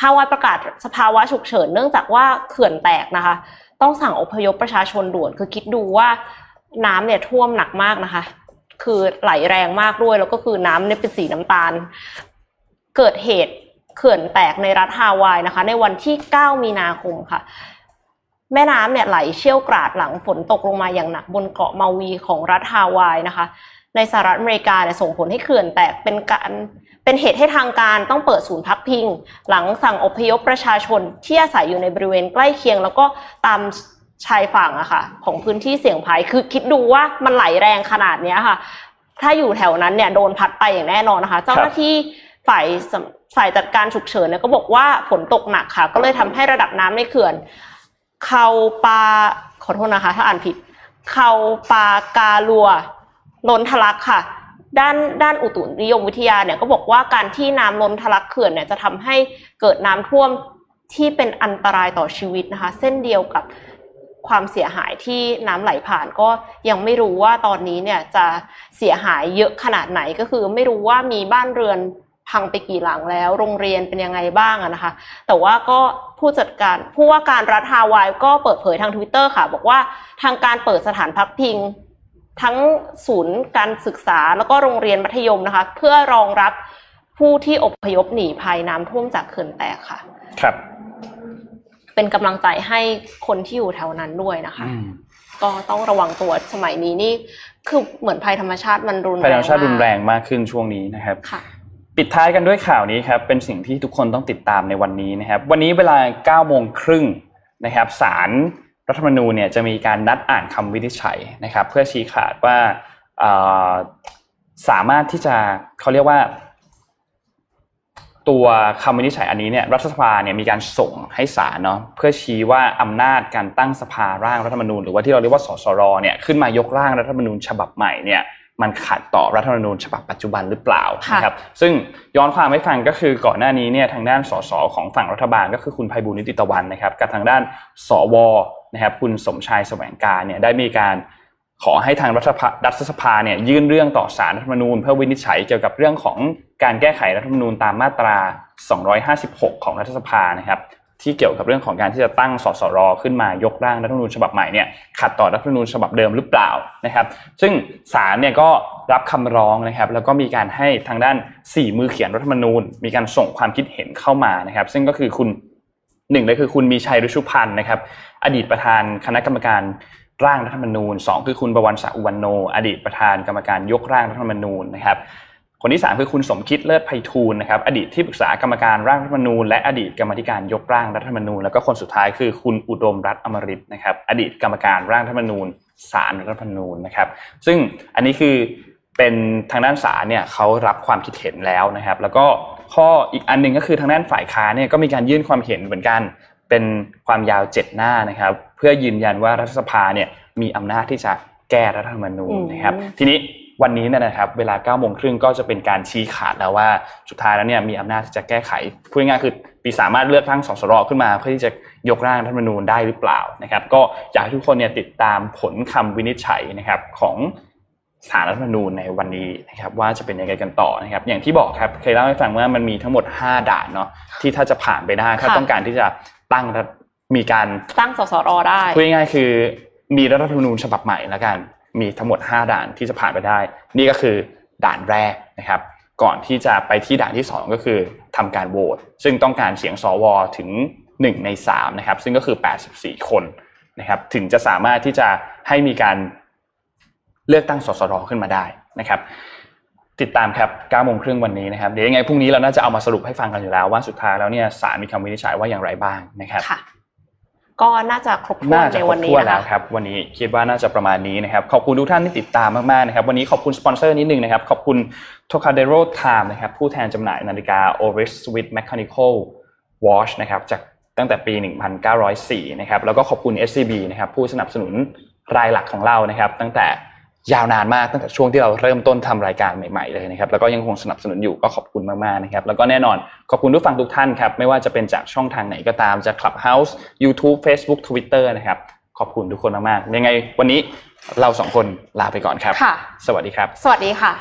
ฮาวายประกาศสภาวะฉุกเฉินเนื่องจากว่าเขื่อนแตกนะคะ ต้องสั่งอพยพประชาชนด่วนคือคิดดูว่าน้ำเนี่ยท่วมหนักมากนะคะ คือไหลแรงมากด้วย แล้วก็คือน้ำเนี่ยเป็นสีน้ำตาล เกิดเหตุเขื่อนแตกในรัฐฮาวายนะคะ ในวันที่ 9 มีนาคมค่ะ แม่น้ำเนี่ยไหลเชี่ยวกราดหลังฝนตกลงมาอย่างหนักบนเกาะมาวีของรัฐฮาวายนะคะ ในสหรัฐอเมริกาเนี่ยส่งผลให้เขื่อนแตกเป็นการเป็นเหตุให้ทางการต้องเปิดศูนย์พักพิง หลังสั่งอพยพประชาชนที่อาศัยอยู่ในบริเวณใกล้เคียง แล้วก็ตามชายฝั่งอะค่ะ ของพื้นที่เสี่ยงภัยคือคิดดูว่ามันไหลแรงขนาดนี้ค่ะ ถ้าอยู่แถวนั้นเนี่ยโดนพัดไปอย่างแน่นอนนะคะ เจ้าหน้าที่ฝ่ายฝ่ายจัดการฉุกเฉินเนี่ยก็บอกว่าฝนตกหนักค่ะ ก็เลยทำให้ระดับน้ำในเขื่อนเขาปาขอโทษนะคะ ถ้าอ่านผิดเขาปากาลัว ล้นทะลักค่ะ ด้านด้านอุตุนิยมวิทยาเนี่ยก็บอกว่าการที่น้ำล้นทะลักเขื่อนเนี่ยจะทำให้เกิดน้ำท่วมที่เป็นอันตรายต่อชีวิตนะคะ เส้นเดียวกับความเสียหายที่น้ำไหลผ่านก็ยังไม่รู้ว่าตอนนี้เนี่ยจะเสียหายเยอะขนาดไหนก็คือไม่รู้ว่ามีบ้านเรือนพังไปกี่หลังแล้ว โรงเรียนเป็นยังไงบ้างนะคะ แต่ว่าก็ผู้จัดการผู้ว่าการรัฐฮาวายก็เปิดเผยทางทวิตเตอร์ค่ะ บอกว่าทางการเปิดสถานพักพิง ทั้งศูนย์การศึกษาแล้วก็โรงเรียนมัธยมนะคะ เพื่อรองรับผู้ที่อพยพหนีภัยน้ำท่วมจากเขื่อนแตกค่ะ ครับ เป็นกำลังใจให้คนที่อยู่แถวนั้นด้วยนะคะ ก็ต้องระวังตัวสมัยนี้นี่คือเหมือนภัยธรรมชาติมันรุนแรงภัยธรรมชาติรุนแรงมากขึ้นช่วงนี้นะครับค่ะปิดท้ายกันด้วยข่าวนี้ครับ เป็นสิ่งที่ทุกคนต้องติดตามในวันนี้นะครับ วันนี้เวลา9โมงครึ่งนะครับศาล รัฐธรรมนูญเนี่ยจะมีการนัดอ่านคำวินิจฉัยนะครับ เพื่อชี้ขาดว่าสามารถที่จะเขาเรียกว่า ตัวคำวินิจฉัยอันนี้เนี่ยรัฐสภาเนี่ยมีการส่งให้ศาลเนาะเพื่อชี้ว่าอำนาจการตั้งสภาร่างรัฐธรรมนูญหรือว่าที่เราเรียกว่าสสรเนี่ยขึ้นมายกร่างรัฐธรรมนูญฉบับใหม่เนี่ยมันขัดต่อรัฐธรรมนูญฉบับปัจจุบันหรือเปล่านะครับซึ่งย้อนความให้ฟังก็คือก่อนหน้านี้เนี่ยทางด้านสสของฝั่งรัฐบาลก็คือคุณไพบูลนิติตะวันนะครับกับทางด้านสวนะครับคุณสมชายแสวงการเนี่ยได้มีการขอให้ทางรัฐรัฐสภาเนี่ยยื่นเรื่องต่อสารรัฐธรรมนูญเพื่อวินิจฉัยเกี่ยวกับเรื่องของการแก้ไขรัฐธรรมนูญตามมาตรา 256 ของรัฐสภานะครับที่เกี่ยวกับเรื่องของการที่จะตั้งสสรขึ้นมายกร่างรัฐธรรมนูญฉบับใหม่เนี่ยขัดต่อรัฐธรรมนูญฉบับเดิมหรือเปล่านะครับ ซึ่งศาลเนี่ยก็รับคำร้องนะครับ แล้วก็มีการให้ทางด้าน 4 มือเขียนรัฐธรรมนูญ มีการส่งความคิดเห็นเข้ามานะครับ ซึ่งก็คือคุณ หนึ่งเลยคือคุณมีชัยรุชุพันธ์นะครับ อดีตประธานคณะกรรมการร่างรัฐธรรมนูญ2คือคุณประวันศักดิ์อุวันโน อดีตประธานกรรมการยกร่างรัฐธรรมนูญนะครับคนที่ 3 คือคุณสมคิดเลิศไพฑูรย์นะครับอดีตที่ปรึกษากรรมการร่างรัฐธรรมนูญและอดีตกรรมธิการยกร่างรัฐธรรมนูญแล้วก็คนสุดท้ายคือคุณอุดมรัฐอมริตนะครับอดีตกรรมการร่างรัฐธรรมนูญสารรัฐธรรมนูญนะครับ ซึ่งอันนี้คือเป็นทางด้านศาลเนี่ยเขารับความคิดเห็นแล้วนะครับ แล้วก็ ข้ออีกอันหนึ่งก็คือทางด้านฝ่ายค้านเนี่ยก็มีการยื่นความเห็นเหมือนกัน เป็นความยาวเจ็ดหน้านะครับ เพื่อยืนยันว่ารัฐสภาเนี่ยมีอำนาจที่จะแก้รัฐธรรมนูญนะครับ ทีนี้วันนี้นะครับ เวลา9ก้าโมงครึ่งก็จะเป็นการชี้ขาดแล้วว่าสุดท้ายแล้วเนี่ยมีอำนาจที่จะแก้ไขพูดง่ายๆคือปีสามารถเลือกตั้งสสรขึ้นมา เพื่อที่จะยกร่างรัฐธรรมนูญได้หรือเปล่านะครับ ก็อยากให้ทุกคนเนี่ยติดตามผลคำวินิจฉัยนะครับของ สารรัฐธรรมนูญในวันนี้นะครับว่าจะเป็นยังไงกันต่อนะครับ อย่างที่บอกครับเคยเล่าให้ฟังว่ามันมีทั้งหมด 5 ด่านเนาะที่ถ้าจะผ่านไปได้ถ้าต้องการที่จะตั้งมีการตั้งสสรได้พูดง่ายๆคือมีรัฐธรรมนูญฉบับใหม่แล้วกัน มีทั้งหมด 5 ด่านที่จะผ่านไปได้ นี่ก็คือด่านแรกนะครับ ก่อนที่จะไปที่ด่านที่ 2 ก็คือทำการโหวตซึ่งต้องการเสียงสวถึง 1 ใน3นะครับซึ่งก็คือ 84 คนนะครับถึงจะสามารถที่จะให้มีการ เลือกตั้งสสรขึ้นมาได้นะครับ ติดตามครับ9โมงครึ่งวันนี้นะครับ เดี๋ยวยังไงพรุ่งนี้เราน่าจะเอามาสรุปให้ฟังกันอยู่แล้วว่าสุดท้ายแล้วเนี่ยศาลมีคำวินิจฉัยว่าอย่างไรบ้างนะครับก็น่าจะครบถ้วนน่าจะในครวับนนี้ถ้วนนะแล้วคะครับ วันนี้คิดว่าน่าจะประมาณนี้นะครับ ขอบคุณทุกท่านที่ติดตามมากๆนะครับ วันนี้ขอบคุณสปอนเซอร์นิดนึงนะครับ ขอบคุณ Tocadero Time นะครับ ผู้แทนจำหน่ายนาฬิกา Oris Swiss Mechanical Watch นะครับ จากตั้งแต่ปี 1904 นะครับ แล้วก็ขอบคุณ SCB นะครับ ผู้สนับสนุนรายหลักของเรานะครับ ตั้งแต่ ยาวนานมากตั้งแต่ช่วงที่เราเริ่มต้นทำรายการใหม่ๆเลยนะครับแล้วก็ยังคงสนับสนุนอยู่ก็ขอบคุณมากๆนะครับแล้วก็แน่นอนขอบคุณผู้ฟังทุกท่านครับไม่ว่าจะเป็นจากช่องทางไหนก็ตามจาก Clubhouse YouTube Facebook Twitter นะครับขอบคุณทุกคนมากๆยังไงวันนี้เราสองคนลาไปก่อนครับค่ะสวัสดีครับ สวัสดีค่ะ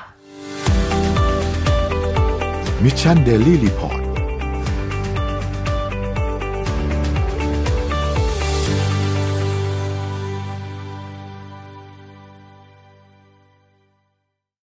Mission Daily Report